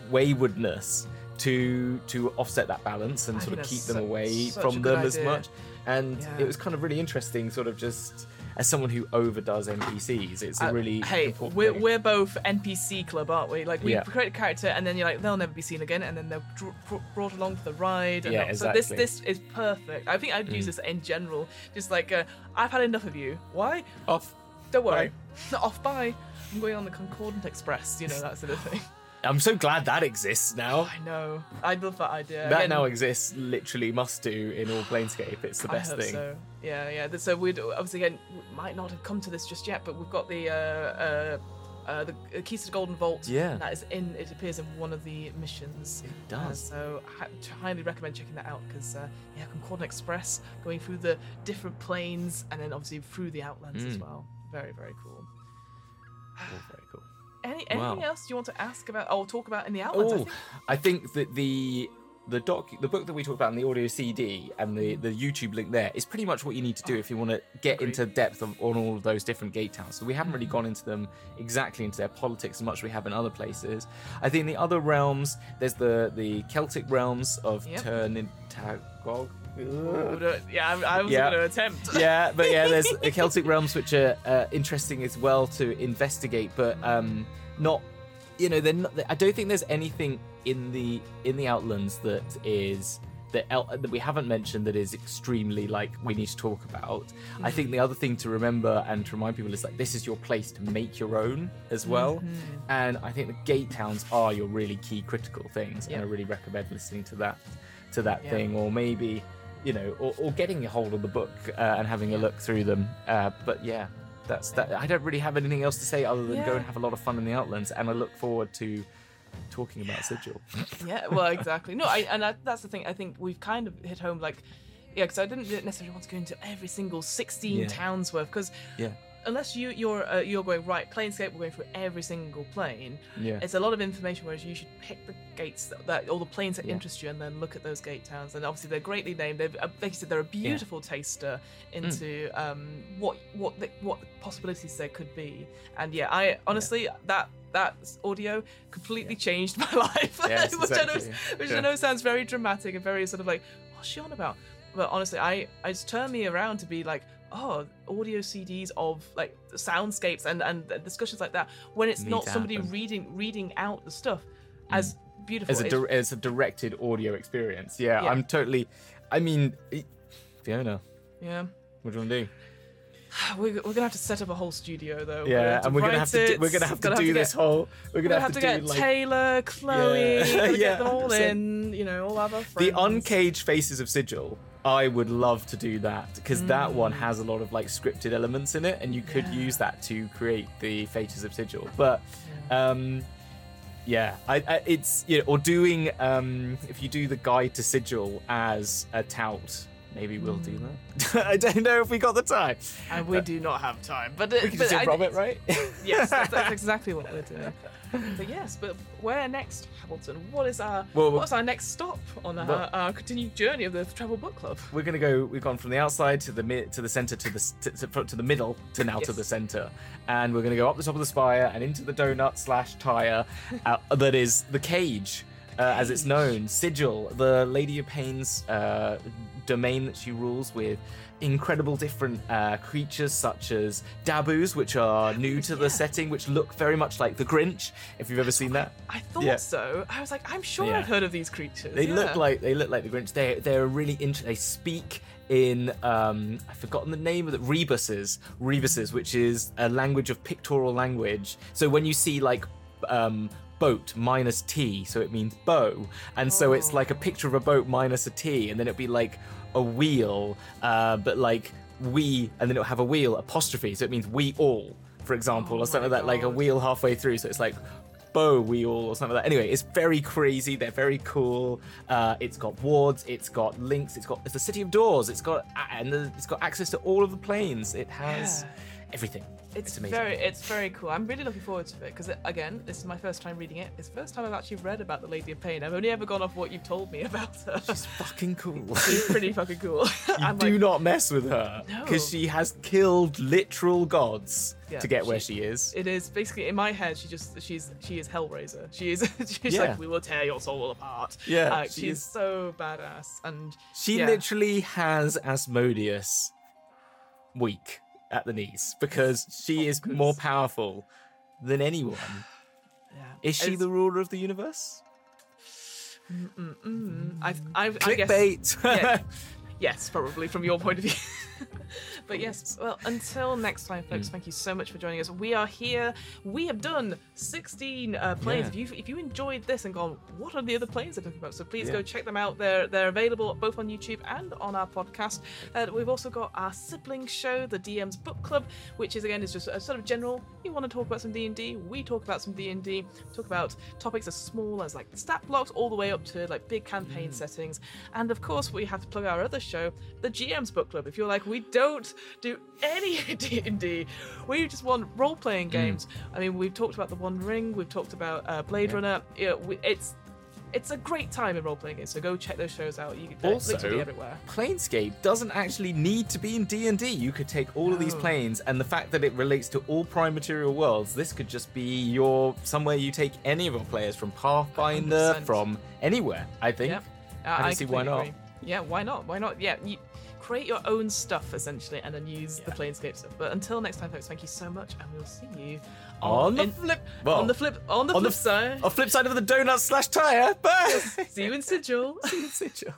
S2: waywardness to to offset that balance and
S1: I
S2: sort of keep them
S1: su-
S2: away from
S1: good
S2: them as much. And
S1: Yeah.
S2: it was kind of really interesting, sort of just as someone who overdoes NPCs, it's a
S1: Uh,
S2: really
S1: hey
S2: important
S1: we're,
S2: thing.
S1: we're both npc club aren't we like we
S2: Yeah.
S1: create a character and then you're like they'll never be seen again and then they're dr- br- brought along for the ride and
S2: Yeah,
S1: all- so this this is perfect i think i'd use
S2: Mm.
S1: this in general just like uh, i've had enough of you why
S2: off.
S1: don't worry off by i'm going on the concordant express you know that sort of thing
S2: I'm so glad that exists now.
S1: i know i love that idea
S2: That
S1: Again,
S2: now exists, literally must do in all Planescape. It's the
S1: I
S2: best
S1: hope
S2: thing.
S1: So yeah, yeah. So we'd obviously again we might not have come to this just yet, but we've got the uh, uh, uh, the uh, keys to the Golden Vault.
S2: Yeah.
S1: that is in. It appears in one of the missions.
S2: It
S1: Uh,
S2: does.
S1: so I highly recommend checking that out because uh, yeah, Concordant Express going through the different planes and then obviously through the Outlands as
S2: Mm.
S1: well. Very very cool.
S2: All very cool.
S1: Any anything
S2: Wow.
S1: else you want to ask about or talk about in the Outlands? I
S2: Oh,
S1: think-
S2: I think that the the doc, the book that we talked about in the audio CD and the the YouTube link there is pretty much what you need to do if you want to get
S1: Agreed.
S2: into depth of, on all of those different gate towns. So we haven't really gone into them exactly into their politics as much as we have in other places. I think the other realms, there's the the Celtic realms of
S1: Yep.
S2: Turnintagog.
S1: Oh, no, yeah, I, I was
S2: Yeah.
S1: going to attempt.
S2: yeah, but yeah, there's the Celtic realms which are uh, interesting as well to investigate, but um, not. You know, they're not, I don't think there's anything in the in the Outlands that is that el- that we haven't mentioned that is extremely like we need to talk about. I think the other thing to remember and to remind people is like this is your place to make your own as well, and I think the gate towns are your really key critical things, and I really recommend listening to that to that
S1: Yeah.
S2: thing, or maybe you know, or, or getting a hold of the book uh, and having a look through them. Uh, but yeah, that's that. I don't really have anything else to say other than go and have a lot of fun in the Outlands, and I look forward to talking about Sigil.
S1: yeah, well, exactly. No, I, and I, that's the thing. I think we've kind of hit home, like, yeah, because I didn't necessarily want to go into every single 16
S2: Yeah.
S1: towns worth, because
S2: yeah,
S1: unless you you're uh, you're going right planescape, we're going through every single plane.
S2: yeah,
S1: It's a lot of information, whereas you should pick the gates that, that all the planes that
S2: Yeah.
S1: interest you, and then look at those gate towns. And obviously, they're greatly named. They've, uh, like you said, they're a beautiful taster into um, what what the, what possibilities there could be. And yeah, I honestly that that audio completely changed my life,
S2: Yes,
S1: which, I know, which
S2: Yeah.
S1: I know sounds very dramatic and very sort of like, what's she on about? But honestly, I I just turned me around to be like. Oh, audio CDs of like soundscapes and and discussions like that. When it's
S2: Need
S1: not somebody
S2: happen.
S1: reading reading out the stuff mm. as beautiful.
S2: as a dir- as a directed audio experience. Yeah,
S1: Yeah.
S2: I'm totally. I mean, Fiona,
S1: yeah,
S2: what do you want to do?
S1: we're, we're gonna have to set up a whole studio though. We're
S2: Yeah, and we're gonna have to do, we're gonna have to
S1: gonna
S2: do
S1: get-
S2: this whole. We're
S1: We're
S2: gonna,
S1: gonna have to, get
S2: like
S1: Taylor, Chloe,
S2: Yeah. Yeah,
S1: get them all
S2: 100%.
S1: in. You know, all our
S2: the uncaged faces of Sigil. I would love to do that because that one
S1: Mm.
S2: has a lot of like scripted elements in it, and you could
S1: Yeah.
S2: use that to create the faces of Sigil. But um, yeah, I, I it's you know, or doing um, if you do the guide to Sigil as a tout, maybe we'll do that. I don't know if we got the time.
S1: and we do not have time. But, it,
S2: We can
S1: but
S2: just do Robert, right?
S1: Yes, that's, that's exactly what we're doing. But yes, but where next, Hamilton? What is our
S2: Well,
S1: what's our next stop on our,
S2: well-
S1: our continued journey of the Travel Book Club?
S2: We're gonna go. We've gone from the outside to the mid, to the center, to the to, to, to the middle, to now to the center, and we're gonna go up the top of the spire and into the donut slash tire uh, that is the cage, uh, as it's known. Sigil, the Lady of Pain's uh, domain that she rules with incredible different uh, creatures such as Dabus, which are new to
S1: Yeah.
S2: the setting, which look very much like the Grinch. If you've ever seen that.
S1: I thought
S2: Yeah.
S1: so. I was like, I'm sure
S2: Yeah.
S1: I've heard of these creatures.
S2: They
S1: yeah.
S2: look like they look like the Grinch. They they're really interesting. They speak in um, I've forgotten the name of the rebuses. Rebuses, which is a language of pictorial language. So when you see like um, boat minus T, so it means bow, and so it's
S1: Oh.
S2: like a picture of a boat minus a T, and then it'd be like a wheel, uh, but like we, and then it'll have a wheel apostrophe, so it means we all, for example,
S1: Oh
S2: or something like that, like a wheel halfway through. So it's like bow wheel or something like that. Anyway, it's very crazy. They're very cool. Uh, it's got wards. It's got links. It's got it's the city of doors. It's got and the, it's got access to all of the planes. It has
S1: Yeah.
S2: Everything.
S1: It's,
S2: amazing.
S1: very, it's very cool. I'm really looking forward to it because, again, this is my first time reading it. It's the first time I've actually read about the Lady of Pain. I've only ever gone off what you've told me about her.
S2: She's fucking cool.
S1: She's pretty fucking cool.
S2: You
S1: I'm
S2: do
S1: like,
S2: not mess with her
S1: No.
S2: because she has killed literal gods
S1: Yeah,
S2: to get where
S1: she-
S2: she is.
S1: It is basically in my head. She just she's she is Hellraiser. She is she's
S2: Yeah.
S1: like we will tear your soul apart.
S2: Yeah,
S1: Uh,
S2: she
S1: she's
S2: is-
S1: so badass and
S2: She
S1: yeah.
S2: literally has Asmodeus weak at the knees because she is more powerful than anyone.
S1: yeah.
S2: Is she
S1: It's-
S2: the ruler of the universe?
S1: Mm, I've, I've, I guess, yeah. yes, probably from your point of view. but yes, well, until next time, folks.
S2: Mm.
S1: Thank you so much for joining us. We are here. We have done 16 uh, planes.
S2: Yeah.
S1: If you if you enjoyed this and gone, what are the other planes they're talking about? So please
S2: Yeah.
S1: go check them out. They're they're available both on YouTube and on our podcast. Uh, we've also got our sibling show, the DM's Book Club, which is again is just a sort of general. You want to talk about some D and D? We talk about some D and D. Talk about topics as small as like stat blocks, all the way up to like big campaign settings. And of course, we have to plug our other show, the GM's Book Club. If you're like, we don't do any D and D, we just want role playing games. I mean, we've talked about the One Ring, we've talked about uh, Blade
S2: Yeah.
S1: Runner. Yeah, we, it's it's a great time in role playing games. So go check those shows out. You they're
S2: Also-
S1: literally everywhere.
S2: Planescape doesn't actually need to be in D&D. You could take all of these planes and the fact that it relates to all prime material worlds, this could just be your somewhere you take any of your players from Pathfinder,
S1: 100%.
S2: from anywhere, I think.
S1: Yep. Uh,
S2: I don't see why not.
S1: agree. Yeah, why not? Why not? Yeah, you create your own stuff essentially, and then use the
S2: Yeah.
S1: Planescape stuff. But until next time, folks, thank you so much, and we'll see you
S2: On the
S1: in-
S2: flip well,
S1: on the flip on the
S2: on the
S1: flip side.
S2: a flip side of the donut slash tire. Bye.
S1: See you in Sigil.
S2: See you in Sigil.